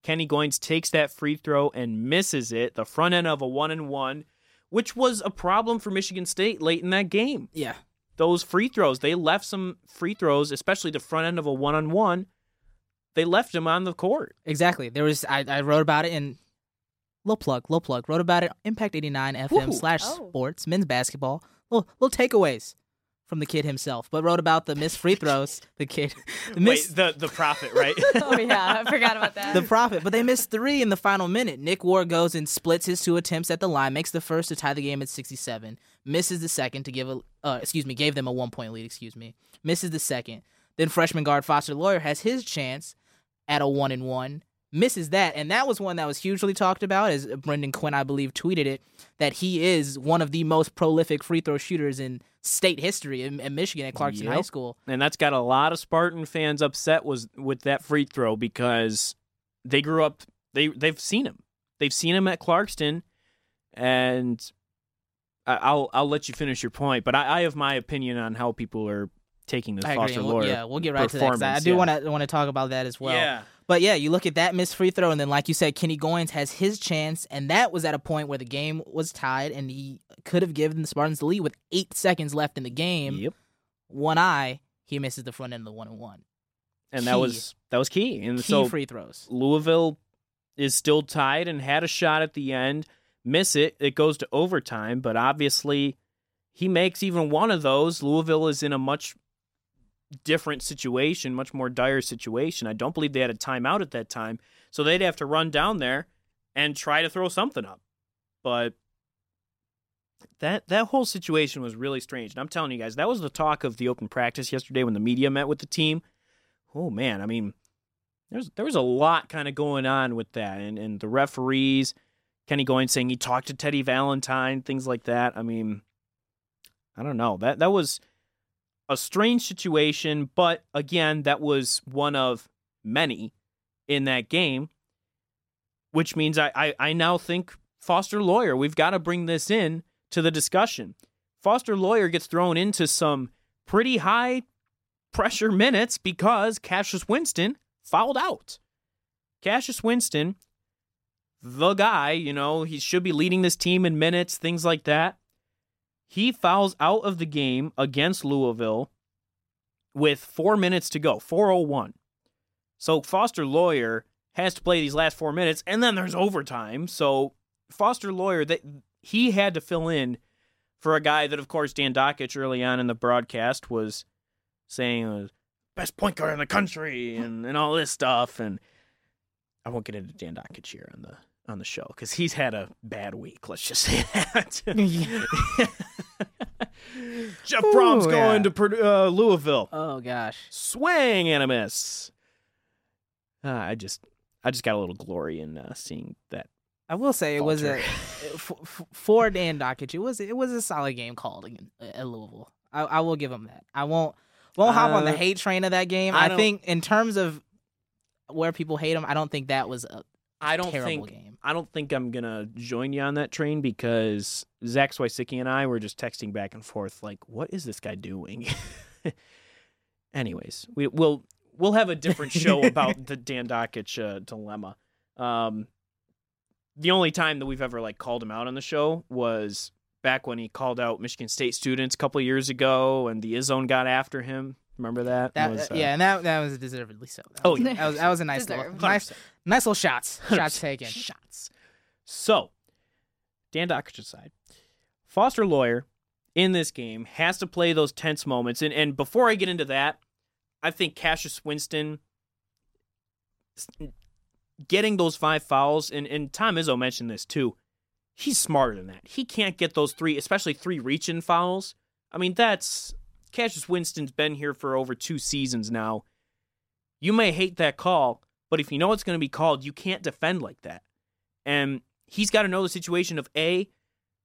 Kenny Goins takes that free throw and misses it, the front end of a one and one, which was a problem for Michigan State late in that game Yeah. those free throws. They left some free throws, especially the front end of a one on one. They left them on the court. Exactly. There was I, I wrote about it in low plug, low plug. Wrote about it Impact 89 FM Woo. slash Oh. sports men's basketball. Little little takeaways from the kid himself, but wrote about the missed free throws. The kid, the missed, Wait, the the prophet, right? oh yeah, I forgot about that. the prophet, but they missed three in the final minute. Nick Ward goes and splits his two attempts at the line, makes the first to tie the game at 67, misses the second to give a, uh, excuse me, gave them a one point lead. Excuse me, misses the second. Then freshman guard Foster Loyer has his chance at a one and one, misses that, and that was one that was hugely talked about, as Brendan Quinn, I believe, tweeted it that he is one of the most prolific free throw shooters in state history in, in Michigan at Clarkston Yep. High School. and that's got a lot of Spartan fans upset was with that free throw because they grew up they they've seen him. They've seen him at Clarkston, and I- I'll I'll let you finish your point, but I, I have my opinion on how people are taking this I. Foster Loyer. yeah, we'll get right to that. I, do want to want to talk about that as well. Yeah. But yeah, you look at that missed free throw, and then like you said, Kenny Goins has his chance, and that was at a point where the game was tied, and he could have given the Spartans the lead with eight seconds left in the game. Yep. One eye, he misses the front end of the one and one. And that was that was key. And Key so free throws. Louisville is still tied and had a shot at the end. Miss it. It goes to overtime, but obviously he makes even one of those. Louisville is in a much different situation, much more dire situation. I don't believe they had a timeout at that time. So they'd have to run down there and try to throw something up. But that that whole situation was really strange. And I'm telling you guys, that was the talk of the open practice yesterday when the media met with the team. Oh man, I mean, there's there was a lot kind of going on with that, and and the referees, Kenny Goins saying he talked to Teddy Valentine, things like that. I mean, I don't know that that was a strange situation, but again, that was one of many in that game, which means I I, I now think Foster Loyer, we've got to bring this in to the discussion. Foster Loyer gets thrown into some pretty high pressure minutes because Cassius Winston fouled out. Cassius Winston, the guy, you know, he should be leading this team in minutes, things like that. He fouls out of the game against Louisville with four minutes to go, 401. So Foster Loyer has to play these last four minutes, and then there's overtime. So Foster Loyer, that he had to fill in for a guy that, of course, Dan Dakich early on in the broadcast was saying was best point guard in the country and, and all this stuff. And I won't get into Dan Dakich here on the on the show because he's had a bad week. Let's just say that. Jeff Brohm's Ooh, going yeah. to Purdue- uh, Louisville. Oh gosh. Swang animus. Uh, I just I just got a little glory in uh, seeing that. I will say it was a Falter. f- f- for Dan Dakich. It was it was a solid game called again at Louisville. I, I will give him that. I won't won't hop on the Uh, hate train of that game. I I, think in terms of where people hate him, I don't think that was a I don't terrible think game. I don't think I'm gonna join you on that train because Zach Swysicki and I were just texting back and forth like, what is this guy doing? Anyways, we, we'll we'll have a different show about the Dan Dakich uh, dilemma. Um, the only time that we've ever like called him out on the show was back when he called out Michigan State students a couple of years ago, and the Izzone got after him. Remember that? That was, uh, yeah, and that that was deservedly so. That Oh, was, yeah. that was that was a nice little nice nice little shots shots taken. Shots. So, Dan Dakich aside, Foster Loyer in this game has to play those tense moments. And, and before I get into that, I think Cassius Winston getting those five fouls, and, and Tom Izzo mentioned this too. he's smarter than that. He can't get those three, especially three reach in fouls. I mean, that's Cassius Winston's been here for over two seasons now. You may hate that call, but if you know it's going to be called, you can't defend like that. And he's got to know the situation of A,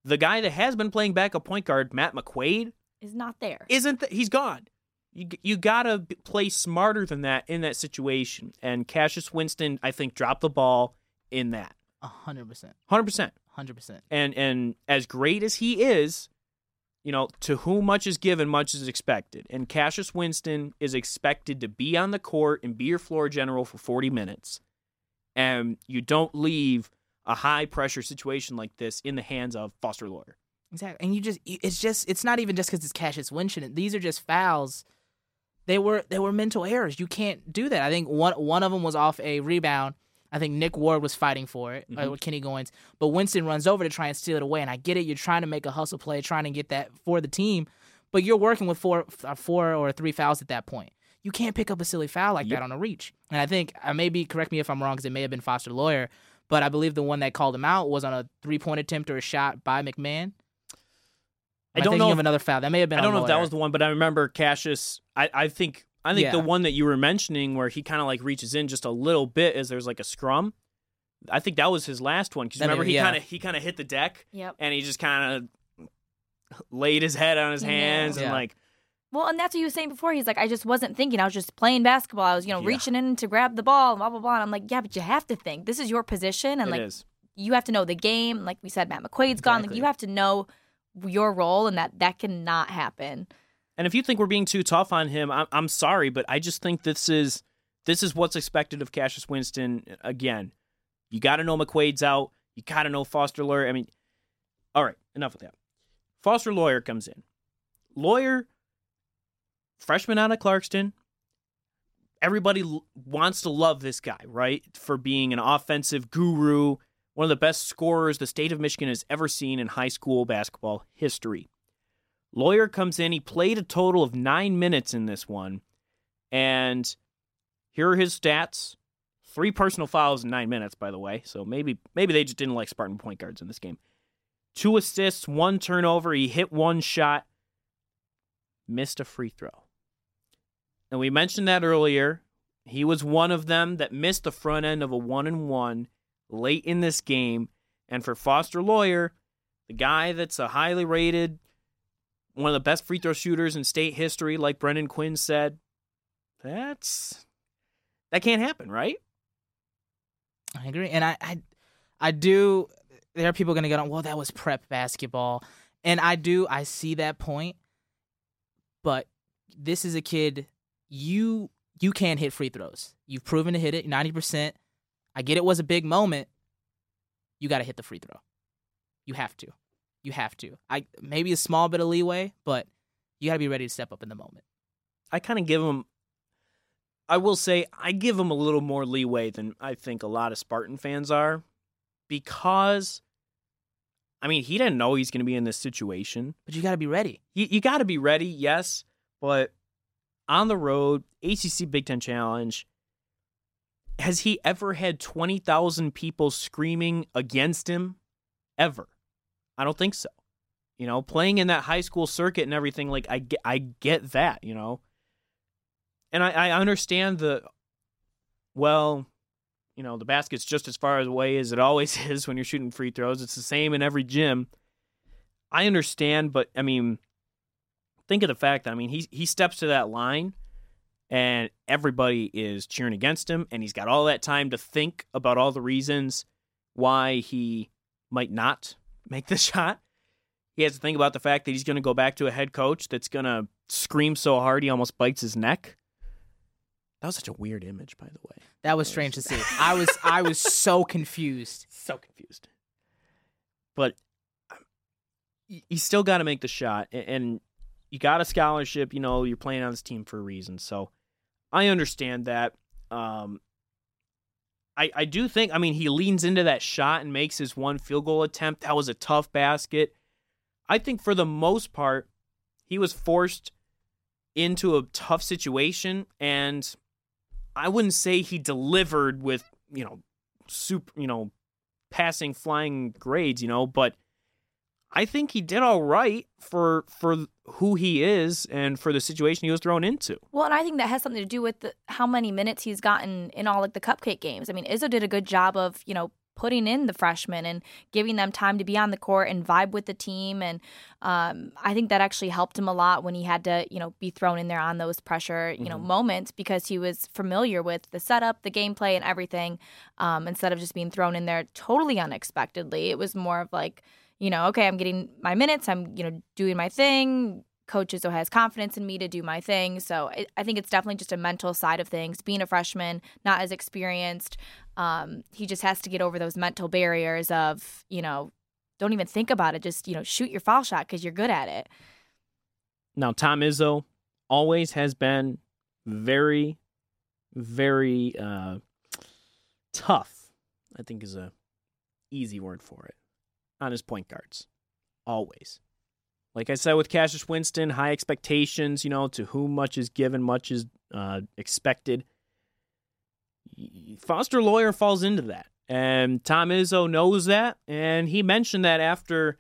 the guy that has been playing backup point guard, Matt McQuaid, Is not there. isn't th- he's gone. You you gotta b- play smarter than that in that situation. And Cassius Winston, I think, dropped the ball in that, A hundred percent, hundred percent. hundred percent. And and as great as he is, you know, to whom much is given, much is expected. And Cassius Winston is expected to be on the court and be your floor general for forty minutes. And you don't leave a high pressure situation like this in the hands of Foster Loyer. Exactly, and you just it's just it's not even just because it's Cassius Winston. These are just fouls. They were they were mental errors. You can't do that. I think one one of them was off a rebound. I think Nick Ward was fighting for it uh, with Kenny Goins, but Winston runs over to try and steal it away. And I get it. You're trying to make a hustle play, trying to get that for the team, but you're working with four uh, four or three fouls at that point. You can't pick up a silly foul like Yep. that on a reach. And I think maybe correct me if I'm wrong because it may have been Foster Loyer, but I believe the one that called him out was on a three point attempt or a shot by McMahon. I Am I don't know of if- another foul. That may have been. I don't on know if that was the one, but I remember Cassius. I, I think I think the one that you were mentioning where he kind of like reaches in just a little bit as there's like a scrum. I think that was his last one because remember he yeah. kind of he kind of hit the deck Yep. and he just kind of laid his head on his Yeah. hands and Yeah. like Well, and that's what he was saying before. He's like, I just wasn't thinking. I was just playing basketball. I was, you know, Yeah. reaching in to grab the ball, blah blah blah. And I'm like, yeah, but you have to think. This is your position, and it like is. you have to know the game. Like we said, Matt McQuaid's gone. Like you have to know your role, and that that cannot happen. And if you think we're being too tough on him, I'm, I'm sorry, but I just think this is this is what's expected of Cassius Winston. Uh, again, you got to know McQuaid's out. You got to know Foster Loyer. I mean, all right, enough of that. Foster Loyer comes in. Loyer, freshman out of Clarkston. Everybody l- wants to love this guy, right? For being an offensive guru, one of the best scorers the state of Michigan has ever seen in high school basketball history. Loyer comes in. He played a total of nine minutes in this one. And here are his stats. Three personal fouls in nine minutes, by the way. So maybe maybe they just didn't like Spartan point guards in this game. Two assists, one turnover. He hit one shot, missed a free throw. And we mentioned that earlier. He was one of them that missed the front end of a one and one late in this game. And for Foster Loyer, the guy that's a highly rated one of the best free throw shooters in state history, like Brendan Quinn said, that's that can't happen, right? I agree, and I, I, I do. There are people going to go, on. well, that was prep basketball, and I do. I see that point, but this is a kid. You you can't hit free throws. You've proven to hit it ninety percent. I get it was a big moment. You got to hit the free throw. You have to. You have to. I maybe a small bit of leeway, but you got to be ready to step up in the moment. I kind of give him. I will say I give him a little more leeway than I think a lot of Spartan fans are, because, I mean, he didn't know he's going to be in this situation. But you got to be ready. you, you got to be ready, yes, but on the road, ACC Big Ten Challenge, has he ever had 20,000 people screaming against him? Ever? I don't think so. You know, playing in that high school circuit and everything, like, I get, I get that, you know? And I, I understand the, well, you know, the basket's just as far away as it always is when you're shooting free throws. It's the same in every gym. I understand, but I mean, think of the fact that I mean he he steps to that line and everybody is cheering against him and he's got all that time to think about all the reasons why he might not make the shot. He has to think about the fact that he's going to go back to a head coach that's going to scream so hard he almost bites his neck. That was such a weird image, by the way. That was strange to see. I was I was so confused. So confused. But um, you still got to make the shot, and you got a scholarship. You know, you're playing on this team for a reason. So I understand that. Um, I I do think. I mean, he leans into that shot and makes his one field goal attempt. That was a tough basket. I think for the most part, he was forced into a tough situation, and I wouldn't say he delivered with you know super you know passing flying grades, you know, but I think he did all right for for who he is and for the situation he was thrown into. Well, and I think that has something to do with the, how many minutes he's gotten in all like the cupcake games. I mean, Izzo did a good job of you know putting in the freshmen and giving them time to be on the court and vibe with the team. And um, I think that actually helped him a lot when he had to, you know, be thrown in there on those pressure, you mm-hmm. know, moments because he was familiar with the setup, the gameplay, and everything. Um, instead of just being thrown in there totally unexpectedly, it was more of like, you know, okay, I'm getting my minutes, I'm, you know, doing my thing, coach Izzo has confidence in me to do my thing. So I, I, think it's definitely just a mental side of things. Being a freshman, not as experienced, um, he just has to get over those mental barriers of, you know, don't even think about it. Just, you know, shoot your foul shot because you're good at it. Now, Tom Izzo always has been very, very uh, tough, I think is a easy word for it, on his point guards. Always. Like I said with Cassius Winston, high expectations, you know, to whom much is given, much is uh, expected. Foster Loyer falls into that. And Tom Izzo knows that, and he mentioned that after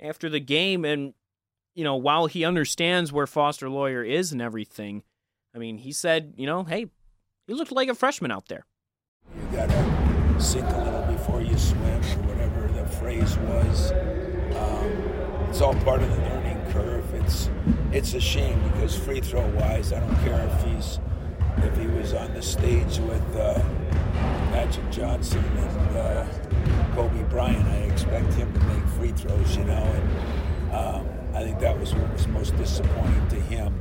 after the game. And you know, while he understands where Foster Loyer is and everything, I mean, he said, you know, hey, he looked like a freshman out there. You gotta sink a little before you swim, or whatever phrase was. Um, it's all part of the learning curve. It's it's a shame because free throw wise, I don't care if he's if he was on the stage with uh, Magic Johnson and uh, Kobe Bryant, I expect him to make free throws, you know. And um, I think that was what was most disappointing to him.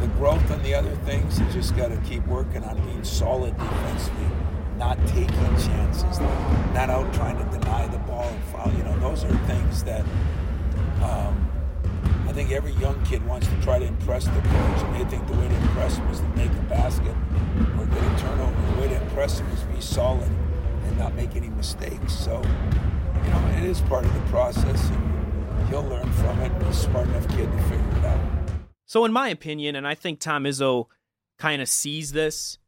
The growth on the other things, you just got to keep working on being solid defensively, not taking chances, not out trying to deny the ball and foul. You know, those are things that. Um, I think every young kid wants to try to impress the coach, and they think the way to impress him is to make a basket or get a turnover. The way to impress him is be solid and not make any mistakes. So, you know, it is part of the process, and he'll learn from it. He's a smart enough kid to figure it out. So, in my opinion, and I think Tom Izzo kind of sees this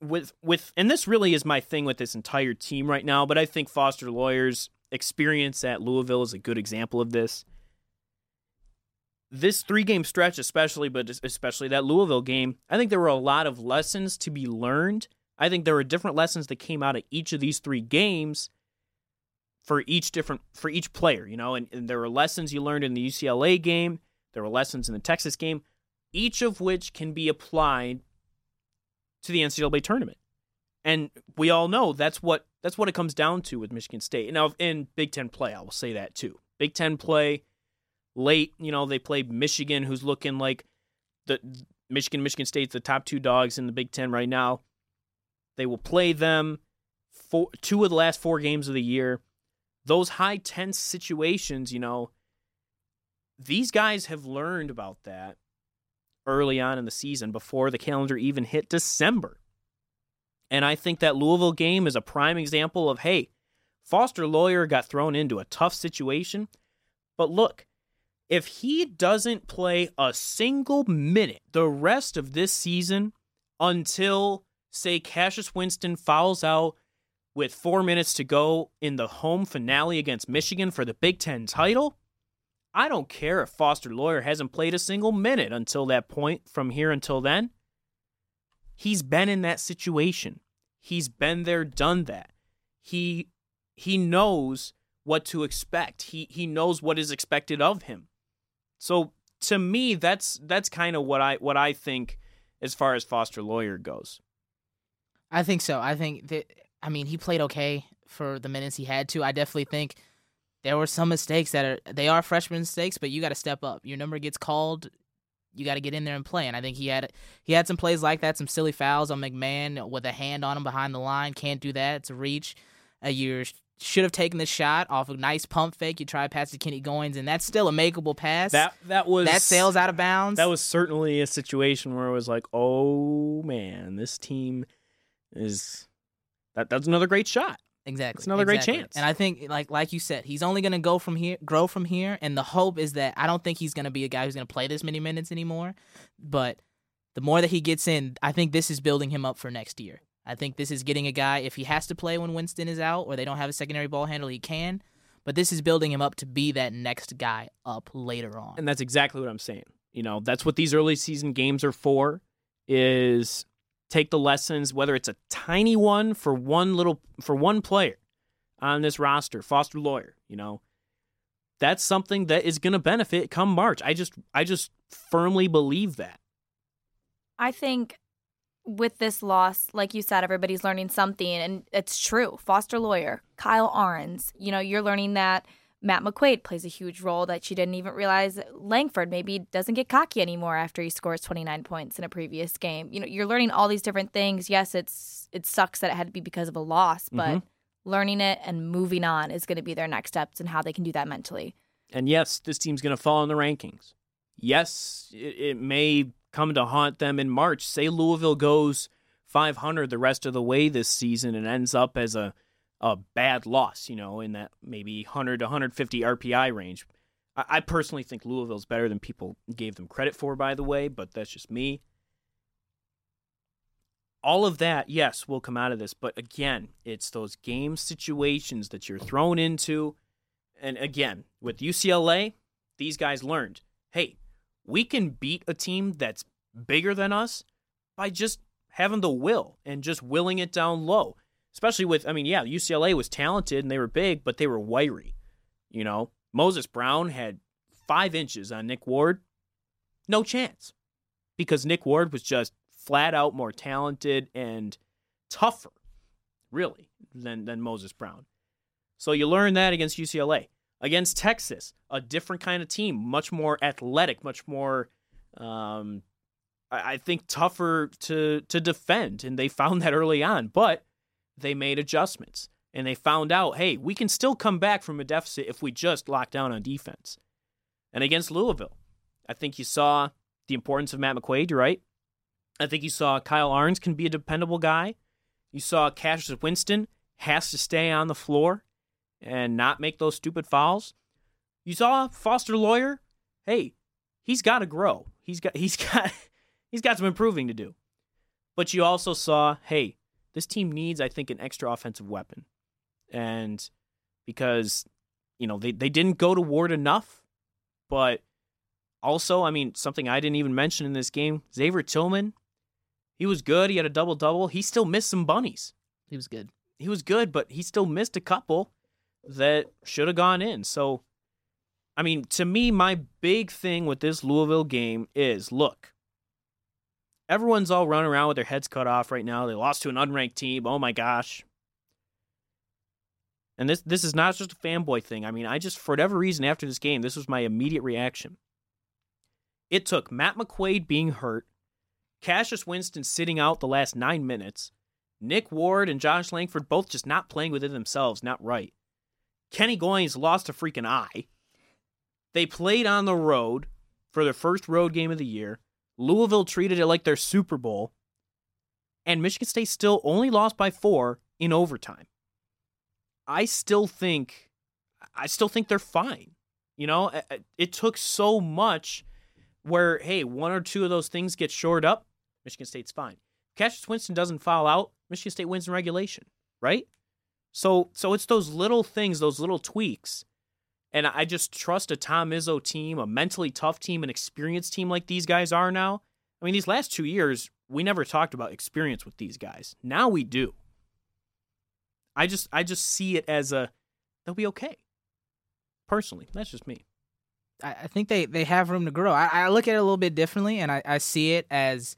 with with, and this really is my thing with this entire team right now. But I think Foster Loyer's experience at Louisville is a good example of this this three game stretch, especially, but especially that Louisville game, I think there were a lot of lessons to be learned. I think there were different lessons that came out of each of these three games for each different for each player, you know, and, and there were lessons you learned in the UCLA game, there were lessons in the Texas game, each of which can be applied to the NCAA tournament. And we all know that's what that's what it comes down to with Michigan State. And now in Big Ten play, I will say that too. Big Ten play, late, you know, they play Michigan, who's looking like the Michigan, Michigan State's the top two dogs in the Big Ten right now. They will play them for two of the last four games of the year. Those high tense situations, you know, these guys have learned about that early on in the season before the calendar even hit December. And I think that Louisville game is a prime example of hey, Foster Loyer got thrown into a tough situation, but look, if he doesn't play a single minute the rest of this season until, say, Cassius Winston fouls out with four minutes to go in the home finale against Michigan for the Big Ten title, I don't care if Foster Loyer hasn't played a single minute until that point from here until then. He's been in that situation. He's been there, done that. He he knows what to expect. He he knows what is expected of him. So to me, that's that's kind of what I what I think as far as Foster Loyer goes. I think so. I think that I mean he played okay for the minutes he had to. I definitely think there were some mistakes that are they are freshman mistakes, but you got to step up. Your number gets called, you got to get in there and play. And I think he had he had some plays like that, some silly fouls on McMahon with a hand on him behind the line. Can't do that. It's a reach. Uh, you're should have taken the shot off a nice pump fake. You try past to Kenny Goins, and that's still a makeable pass. That that was that sails out of bounds. That was certainly a situation where it was like, oh man, this team is that. That's another great shot. Exactly, it's another exactly. great chance. And I think, like like you said, he's only going to go from here, grow from here. And the hope is that I don't think he's going to be a guy who's going to play this many minutes anymore. But the more that he gets in, I think this is building him up for next year. I think this is getting a guy if he has to play when Winston is out or they don't have a secondary ball handle, he can. But this is building him up to be that next guy up later on. And that's exactly what I'm saying. You know, that's what these early season games are for is take the lessons whether it's a tiny one for one little for one player on this roster, Foster Loyer, you know. That's something that is going to benefit come March. I just I just firmly believe that. I think with this loss, like you said, everybody's learning something, and it's true. Foster Loyer, Kyle Ahrens, you know, you're learning that Matt McQuaid plays a huge role that she didn't even realize Langford maybe doesn't get cocky anymore after he scores 29 points in a previous game. You know, you're learning all these different things. Yes, it's it sucks that it had to be because of a loss, but Mm-hmm. learning it and moving on is going to be their next steps and how they can do that mentally. And yes, this team's going to fall in the rankings. Yes, it, it may come to haunt them in March. Say Louisville goes 500 the rest of the way this season and ends up as a, a bad loss, you know, in that maybe 100 to 150 RPI range. I, I personally think Louisville's better than people gave them credit for, by the way, but that's just me. All of that, yes, will come out of this. But again, it's those game situations that you're thrown into and again, with UCLA, these guys learned hey, we can beat a team that's bigger than us by just having the will and just willing it down low. Especially with, I mean, yeah, UCLA was talented and they were big, but they were wiry. You know, Moses Brown had five inches on Nick Ward. No chance. Because Nick Ward was just flat out more talented and tougher, really, than, than Moses Brown. So you learn that against UCLA. Against Texas, a different kind of team, much more athletic, much more, um, I, think, tougher to to defend, and they found that early on. But they made adjustments, and they found out, hey, we can still come back from a deficit if we just lock down on defense. And against Louisville, I think you saw the importance of Matt McQuaid. Right. I think you saw Kyle Ahrens can be a dependable guy. You saw Cassius Winston has to stay on the floor and not make those stupid fouls. You saw Foster Loyer. Hey, he's got to grow. He's got he's got he's got some improving to do. But you also saw, hey, this team needs, I think, an extra offensive weapon, and because you know they they didn't go to Ward enough, but also, I mean, something I didn't even mention in this game, Xavier Tillman. He was good. He had a double double. He still missed some bunnies He was good. he was good, but he still missed a couple that should have gone in. So, I mean, to me, my big thing with this Louisville game is look, everyone's all running around with their heads cut off right now. They lost to an unranked team. Oh my gosh. And this this is not just a fanboy thing. I mean, I just for whatever reason after this game, this was my immediate reaction. It took Matt McQuaid being hurt, Cassius Winston sitting out the last nine minutes, Nick Ward and Josh Langford both just not playing within themselves, not right. Kenny Goins lost a freaking eye. They played on the road for their first road game of the year. Louisville treated it like their Super Bowl. And Michigan State still only lost by four in overtime. I still think I still think they're fine. You know, it took so much where hey, one or two of those things get shored up, Michigan State's fine. Cassius Winston doesn't foul out, Michigan State wins in regulation, right? So so it's those little things, those little tweaks. And I just trust a Tom Izzo team, a mentally tough team, an experienced team like these guys are now. I mean, these last two years, we never talked about experience with these guys. Now we do. I just I just see it as a they'll be okay. Personally, that's just me. I, I think they, they have room to grow. I, I look at it a little bit differently, and I, I see it as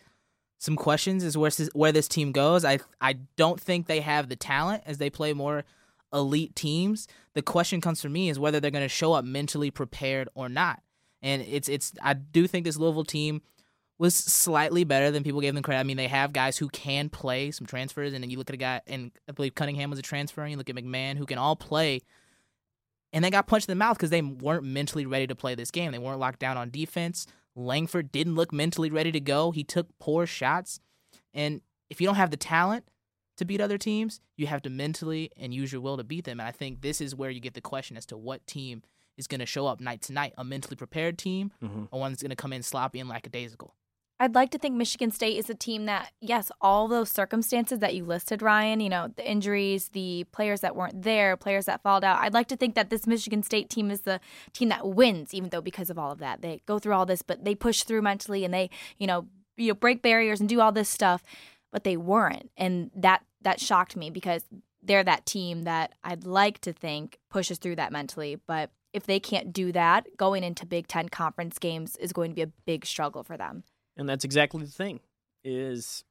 some questions is where this, where this team goes. I I don't think they have the talent as they play more elite teams. The question comes for me is whether they're going to show up mentally prepared or not. And it's it's I do think this Louisville team was slightly better than people gave them credit. I mean, they have guys who can play some transfers, and then you look at a guy, and I believe Cunningham was a transfer, and you look at McMahon, who can all play and they got punched in the mouth because they weren't mentally ready to play this game. They weren't locked down on defense. Langford didn't look mentally ready to go. He took poor shots. And if you don't have the talent to beat other teams, you have to mentally and use your will to beat them. And I think this is where you get the question as to what team is going to show up night to night a mentally prepared team Mhm. or one that's going to come in sloppy and lackadaisical. I'd like to think Michigan State is a team that, yes, all those circumstances that you listed, Ryan, you know, the injuries, the players that weren't there, players that falled out. I'd like to think that this Michigan State team is the team that wins, even though because of all of that, they go through all this, but they push through mentally and they, you know, you know, break barriers and do all this stuff, but they weren't, and that that shocked me because they're that team that I'd like to think pushes through that mentally, but if they can't do that, going into Big Ten conference games is going to be a big struggle for them. And that's exactly the thing. Is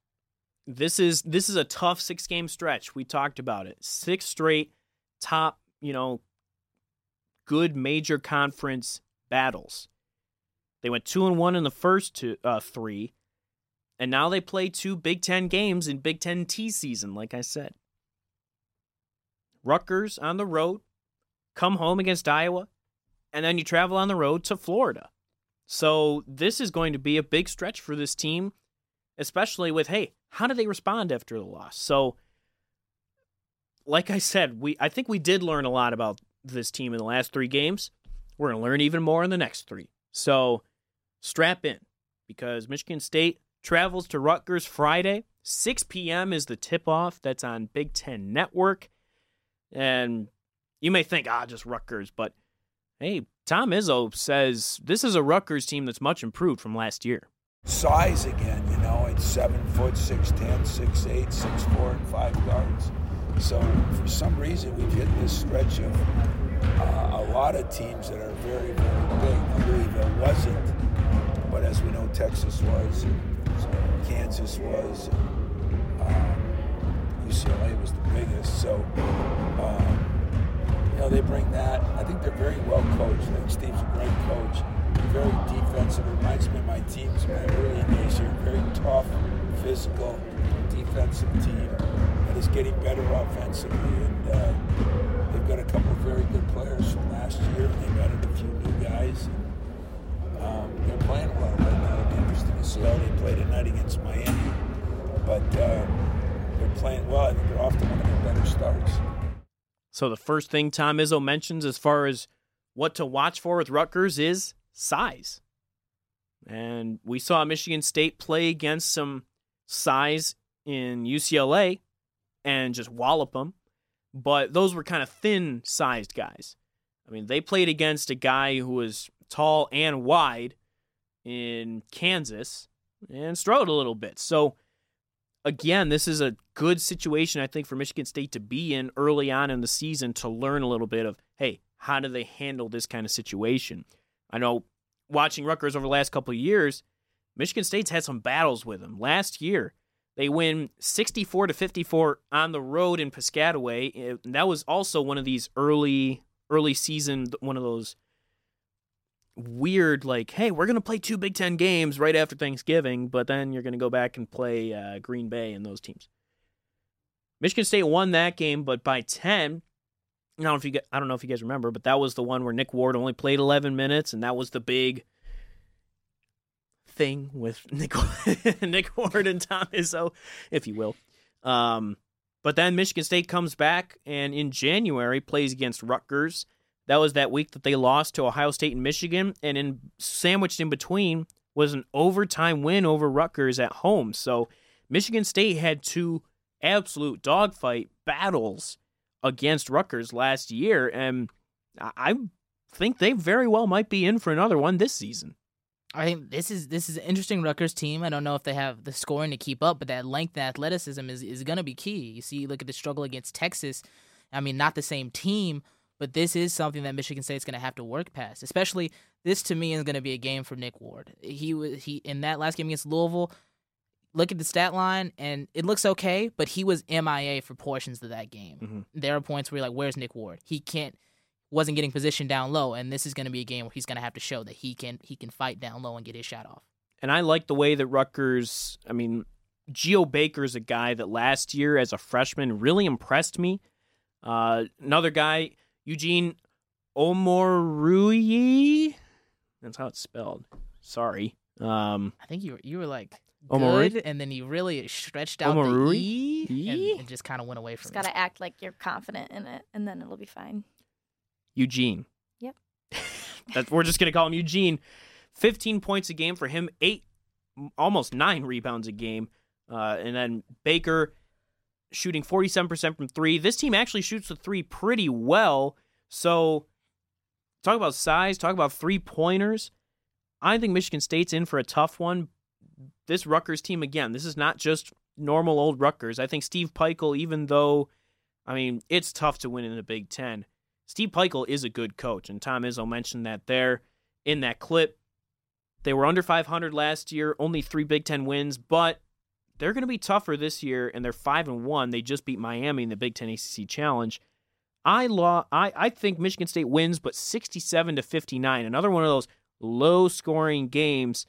this is this is a tough six game stretch. We talked about it. Six straight top, you know, good major conference battles. They went two and one in the first two, uh, three, and now they play two Big Ten games in Big Ten T season. Like I said, Rutgers on the road, come home against Iowa, and then you travel on the road to Florida. So this is going to be a big stretch for this team, especially with hey, how do they respond after the loss? So like I said, we I think we did learn a lot about this team in the last 3 games. We're going to learn even more in the next 3. So strap in because Michigan State travels to Rutgers Friday. 6 p.m. is the tip off. That's on Big Ten Network. And you may think, ah, just Rutgers, but hey, Tom Izzo says this is a Rutgers team that's much improved from last year. Size again, you know, it's seven foot, six ten, six eight, six four, and five guards. So for some reason, we've hit this stretch of uh, a lot of teams that are very, very big. Louisville wasn't, but as we know, Texas was, and Kansas was, um, UCLA was the biggest. So. Um, you know, they bring that. I think they're very well coached. I think Steve's a great coach. Very defensive. Reminds me of my teams in my early days here. Very tough, physical, defensive team that is getting better offensively. And uh, they've got a couple of very good players from last year. They've added a few new guys. Um, they're playing well how they play tonight against Miami. But uh, they're playing well. I think they're off to one of their better starts. So the first thing Tom Izzo mentions as far as what to watch for with Rutgers is size. And we saw Michigan State play against some size in UCLA and just wallop them. But those were kind of thin sized guys. I mean, they played against a guy who was tall and wide in Kansas and struggled a little bit. So again, this is a good situation, I think, for Michigan State to be in early on in the season to learn a little bit of, hey, how do they handle this kind of situation? I know watching Rutgers over the last couple of years, Michigan State's had some battles with them. Last year, they win 64 to 54 on the road in Piscataway. That was also one of these early early season one of those weird like hey we're going to play two big ten games right after thanksgiving but then you're going to go back and play uh, green bay and those teams michigan state won that game but by 10 I don't, know if you, I don't know if you guys remember, but that was the one where Nick Ward only played 11 minutes, and that was the big thing with Nick, Nick Ward and Tom Izzo, if you will. Um, but then Michigan State comes back and in January plays against Rutgers that was that week that they lost to Ohio State and Michigan, and in sandwiched in between was an overtime win over Rutgers at home. So Michigan State had two absolute dogfight battles against Rutgers last year, and I think they very well might be in for another one this season. I think this is this is an interesting Rutgers team. I don't know if they have the scoring to keep up, but that length and athleticism is, is going to be key. You see, look at the struggle against Texas. I mean, not the same team, but this is something that Michigan State's going to have to work past. Especially this to me is going to be a game for Nick Ward. He was he in that last game against Louisville. Look at the stat line, and it looks okay, but he was MIA for portions of that game. Mm-hmm. There are points where you're like, "Where's Nick Ward?" He can't, wasn't getting positioned down low, and this is going to be a game where he's going to have to show that he can he can fight down low and get his shot off. And I like the way that Rutgers. I mean, Geo Baker is a guy that last year as a freshman really impressed me. Uh, another guy Eugene Omoruyi. That's how it's spelled. Sorry. Um, I think you were, you were like Omori? good, and then you really stretched out Omori? the E, E? and, and just kind of went away from Just it. got to act like you're confident in it, and then it'll be fine. Eugene. Yep. that we're just gonna call him Eugene. Fifteen points a game for him. Eight almost nine rebounds a game. Uh, and then Baker shooting 47% from three. This team actually shoots the three pretty well. So, talk about size, talk about three pointers. I think Michigan State's in for a tough one. This Rutgers team, again, this is not just normal old Rutgers. I think Steve Pikiell, even though, I mean, it's tough to win in the Big Ten, Steve Pikiell is a good coach. And Tom Izzo mentioned that there in that clip. They were under 500 last year, only three Big Ten wins, but they're going to be tougher this year, and they're five and one. They just beat Miami in the Big Ten ACC Challenge. I law, I, I think Michigan State wins, but 67 to 59. Another one of those low scoring games.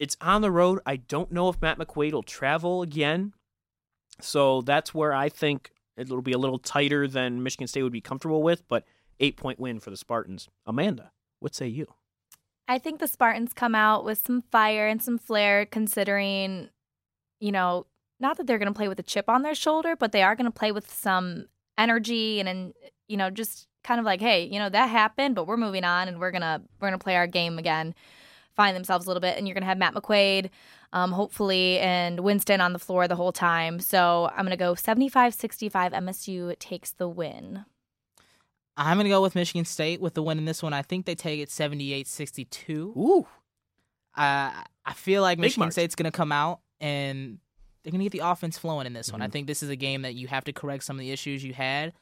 It's on the road. I don't know if Matt McQuaid will travel again. So that's where I think it'll be a little tighter than Michigan State would be comfortable with, but eight point win for the Spartans. Amanda, what say you? I think the Spartans come out with some fire and some flair, considering, you know, not that they're going to play with a chip on their shoulder, but they are going to play with some energy and, and, you know, just kind of like, hey, you know, that happened, but we're moving on and we're gonna we're gonna play our game again. Find themselves a little bit, and you're gonna have Matt McQuaid, um, hopefully, and Winston on the floor the whole time. So I'm gonna go 75-65. MSU takes the win. I'm going to go with Michigan State with the win in this one. I think they take it 78 62. Ooh. Uh, I feel like Big Michigan margin. State's going to come out and they're going to get the offense flowing in this one. I Mhm. think this is a game that you have to correct some of the issues you had.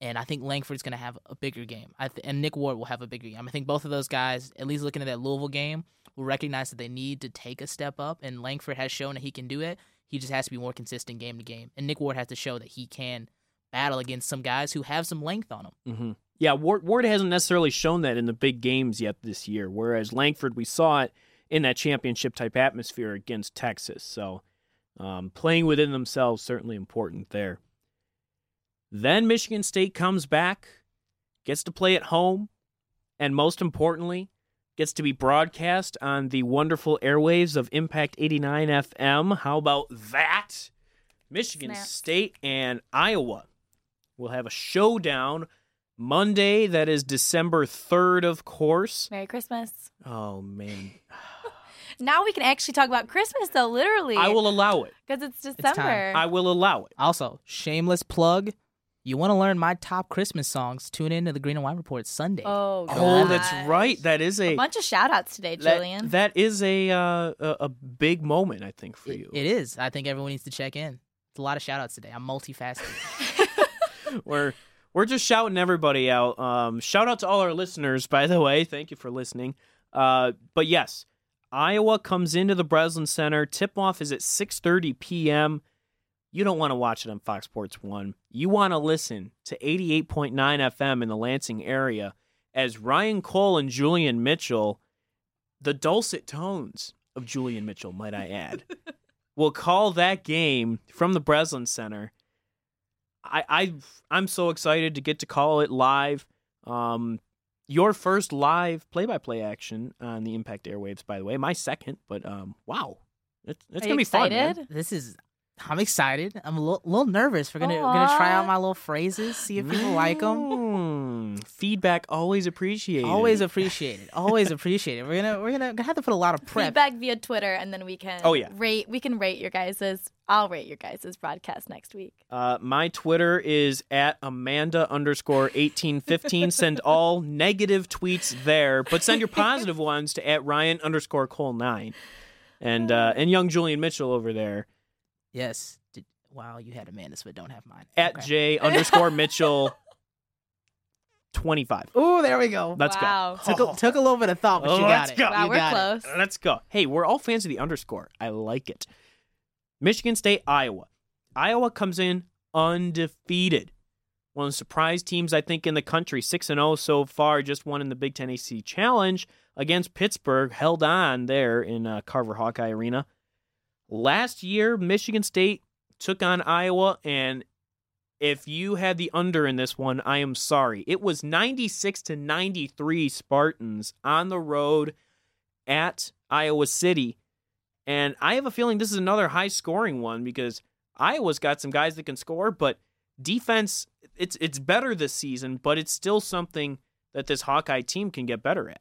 And I think Langford's going to have a bigger game. I th- and Nick Ward will have a bigger game. I think both of those guys, at least looking at that Louisville game, will recognize that they need to take a step up. And Langford has shown that he can do it. He just has to be more consistent game to game. And Nick Ward has to show that he can battle against some guys who have some length on them. Mm-hmm. Yeah, Ward, Ward hasn't necessarily shown that in the big games yet this year, whereas Langford, we saw it in that championship type atmosphere against Texas. So um, playing within themselves certainly important there. Then Michigan State comes back, gets to play at home, and most importantly, gets to be broadcast on the wonderful airwaves of Impact 89 FM. How about that? Michigan. State and Iowa will have a showdown Monday. That is December 3rd, of course. Merry Christmas. Oh, man. Now we can actually talk about Christmas, though, literally. I will allow it. because it's time. December. I will allow it. Also, shameless plug. You want to learn my top Christmas songs? Tune in to the Green and White Report Sunday. oh, Oh, that's right. That is a. a bunch of shout outs today, that- Julian. that is a, uh, a a big moment, I think, for It- you. it is. I think everyone needs to check in. It's a lot of shout outs today. I'm multifaceted. we're we're just shouting everybody out. Um, shout out to all our listeners, by the way. Thank you for listening. Uh, but yes, Iowa comes into the Breslin Center. Tip off is at 6:30 p.m. You don't want to watch it on Fox Sports One. You want to listen to 88.9 FM in the Lansing area as Ryan Cole and Julian Mitchell, the dulcet tones of Julian Mitchell, might I add, will call that game from the Breslin Center. I, I I'm so excited to get to call it live. Um, your first live play-by-play action on the Impact Airwaves, by the way. My second, but um, wow, it's, it's gonna you be fun. man. this is. I'm excited. I'm a little, little nervous. We're gonna we're gonna try out my little phrases, see if people like them. Mm, feedback always appreciated. Always appreciated. Always appreciated. We're gonna we're gonna have to put a lot of prep. Feedback via Twitter, and then we can Oh, yeah. rate. We can rate your guys's. I'll rate your guys's broadcast next week. Uh, my Twitter is at Amanda underscore eighteen fifteen. Send all negative tweets there, but send your positive ones to at Ryan underscore Cole nine, and uh, and young Julian Mitchell over there Yes. Did, wow, you had Amanda's, but don't have mine. at Okay. J underscore Mitchell twenty five. Ooh, there we go. Let's wow. go. Took a, took a little bit of thought, but Oh, you got let's it. go. Wow, You we're got it. close. Let's go. Hey, we're all fans of the underscore. I like it. Michigan State, Iowa. Iowa comes in undefeated. One of the surprise teams, I think, in the country. 6 and 0 so far, just won in the Big Ten AC Challenge against Pittsburgh, held on there in uh, Carver Hawkeye Arena. Last year, Michigan State took on Iowa, and if you had the under in this one, I am sorry. It was 96 to 93 Spartans on the road at Iowa City. And I have a feeling this is another high scoring one because Iowa's got some guys that can score, but defense it's it's better this season, but it's still something that this Hawkeye team can get better at.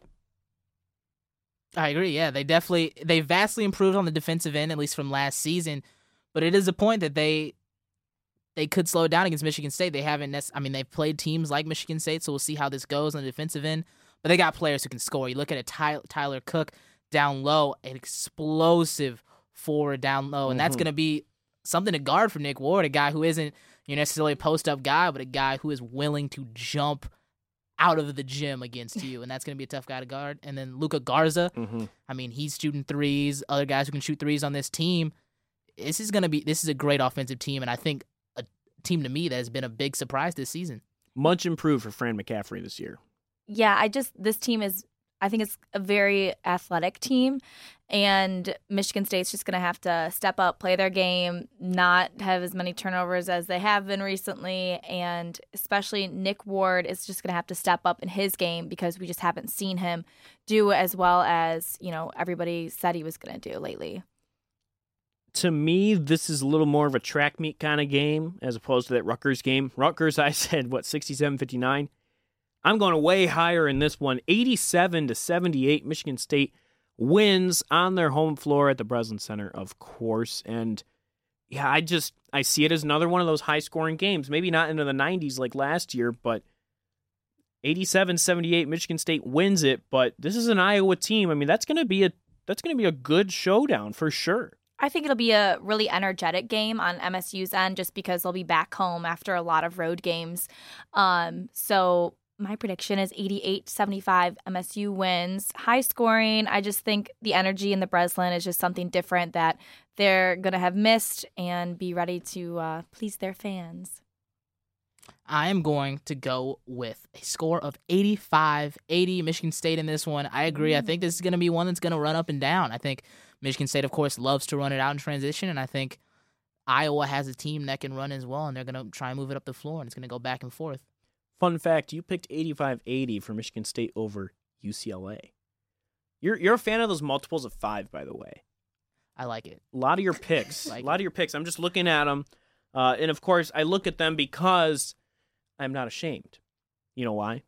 I agree. Yeah, they definitely they vastly improved on the defensive end, at least from last season. But it is a point that they they could slow down against Michigan State. They haven't. Nec- I mean, they've played teams like Michigan State, so we'll see how this goes on the defensive end. But they got players who can score. You look at a Ty- Tyler Cook down low, an explosive forward down low, and that's Mhm. going to be something to guard for Nick Ward, a guy who isn't you know, necessarily a post up guy, but a guy who is willing to jump out of the gym against you, and that's going to be a tough guy to guard. And then Luka Garza, Mm-hmm. I mean, he's shooting threes. Other guys who can shoot threes on this team. This is going to be this is a great offensive team, and I think team to me that has been a big surprise this season. Much improved for Fran McCaffery this year. Yeah, I just this team is I think it's a very athletic team and Michigan State's just going to have to step up, play their game, not have as many turnovers as they have been recently and especially Nick Ward is just going to have to step up in his game because we just haven't seen him do as well as, you know, everybody said he was going to do lately. To me, this is a little more of a track meet kind of game as opposed to that Rutgers game. Rutgers, I said, what, 67 59? I'm going way higher in this one 87 to 78. Michigan State wins on their home floor at the Breslin Center, of course. And yeah, I just, I see it as another one of those high scoring games. Maybe not into the 90s like last year, but 87 78 Michigan State wins it, but this is an Iowa team. I mean, that's going to be a that's going to be a good showdown for sure. I think it'll be a really energetic game on MSU's end just because they'll be back home after a lot of road games. Um, so my prediction is 88 75 MSU wins. High scoring. I just think the energy in the Breslin is just something different that they're going to have missed and be ready to uh, please their fans. I am going to go with a score of 85 80 Michigan State in this one. I agree. I think this is going to be one that's going to run up and down. I think Michigan State, of course, loves to run it out in transition, and I think Iowa has a team that can run as well, and they're going to try and move it up the floor, and it's going to go back and forth. Fun fact: you picked 85-80 for Michigan State over UCLA. You're you're a fan of those multiples of five, by the way. I like it. A lot of your picks, Like a lot of your picks. I'm just looking at them, uh, and of course, I look at them because I'm not ashamed. You know why?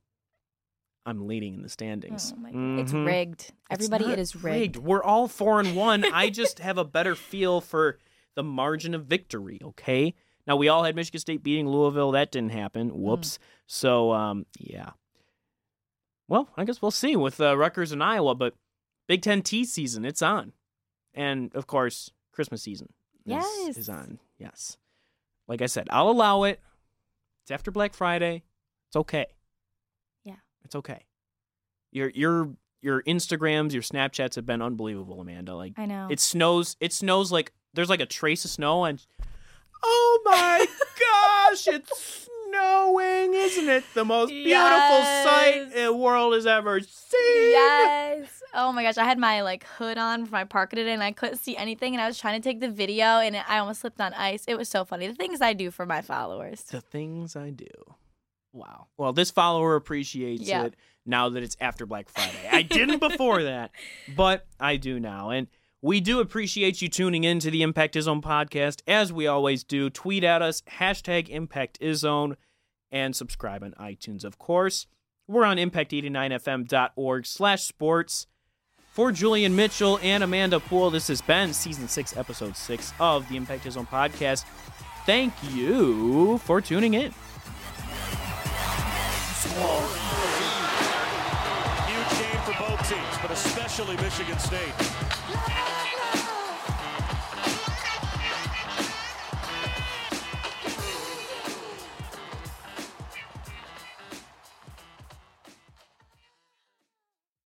I'm leading in the standings. Oh my God. It's rigged. Everybody, not it is rigged. We're all four and one. I just have a better feel for the margin of victory. Okay. Now we all had Michigan State beating Louisville. That didn't happen. Whoops. So um, yeah. Well, I guess we'll see with uh, Rutgers and Iowa, but Big Ten T season, it's on, and of course Christmas season is, Yes. is on. Yes. Like I said, I'll allow it. It's after Black Friday. It's okay. Yeah. It's okay. Your your your Instagrams, your Snapchats have been unbelievable, Amanda. Like I know. it snows. It snows like there's like a trace of snow, and oh my gosh, it's snowing, isn't it? The most beautiful sight the world has ever seen. Yes. Oh my gosh, I had my like hood on for my parka today, and I couldn't see anything, and I was trying to take the video, and I almost slipped on ice. It was so funny. The things I do for my followers. The things I do. Wow. Well, this follower appreciates Yeah. it now that it's after Black Friday. I didn't before that, but I do now. And we do appreciate you tuning in to the Impact Izzone podcast, as we always do. Tweet at us, hashtag Impact Izzone, and subscribe on iTunes, of course. We're on impact89fm.org slash sports. For Julian Mitchell and Amanda Poole, this has been season six, episode six of the Impact Izzone podcast. Thank you for tuning in. Huge game for both teams, but especially Michigan State.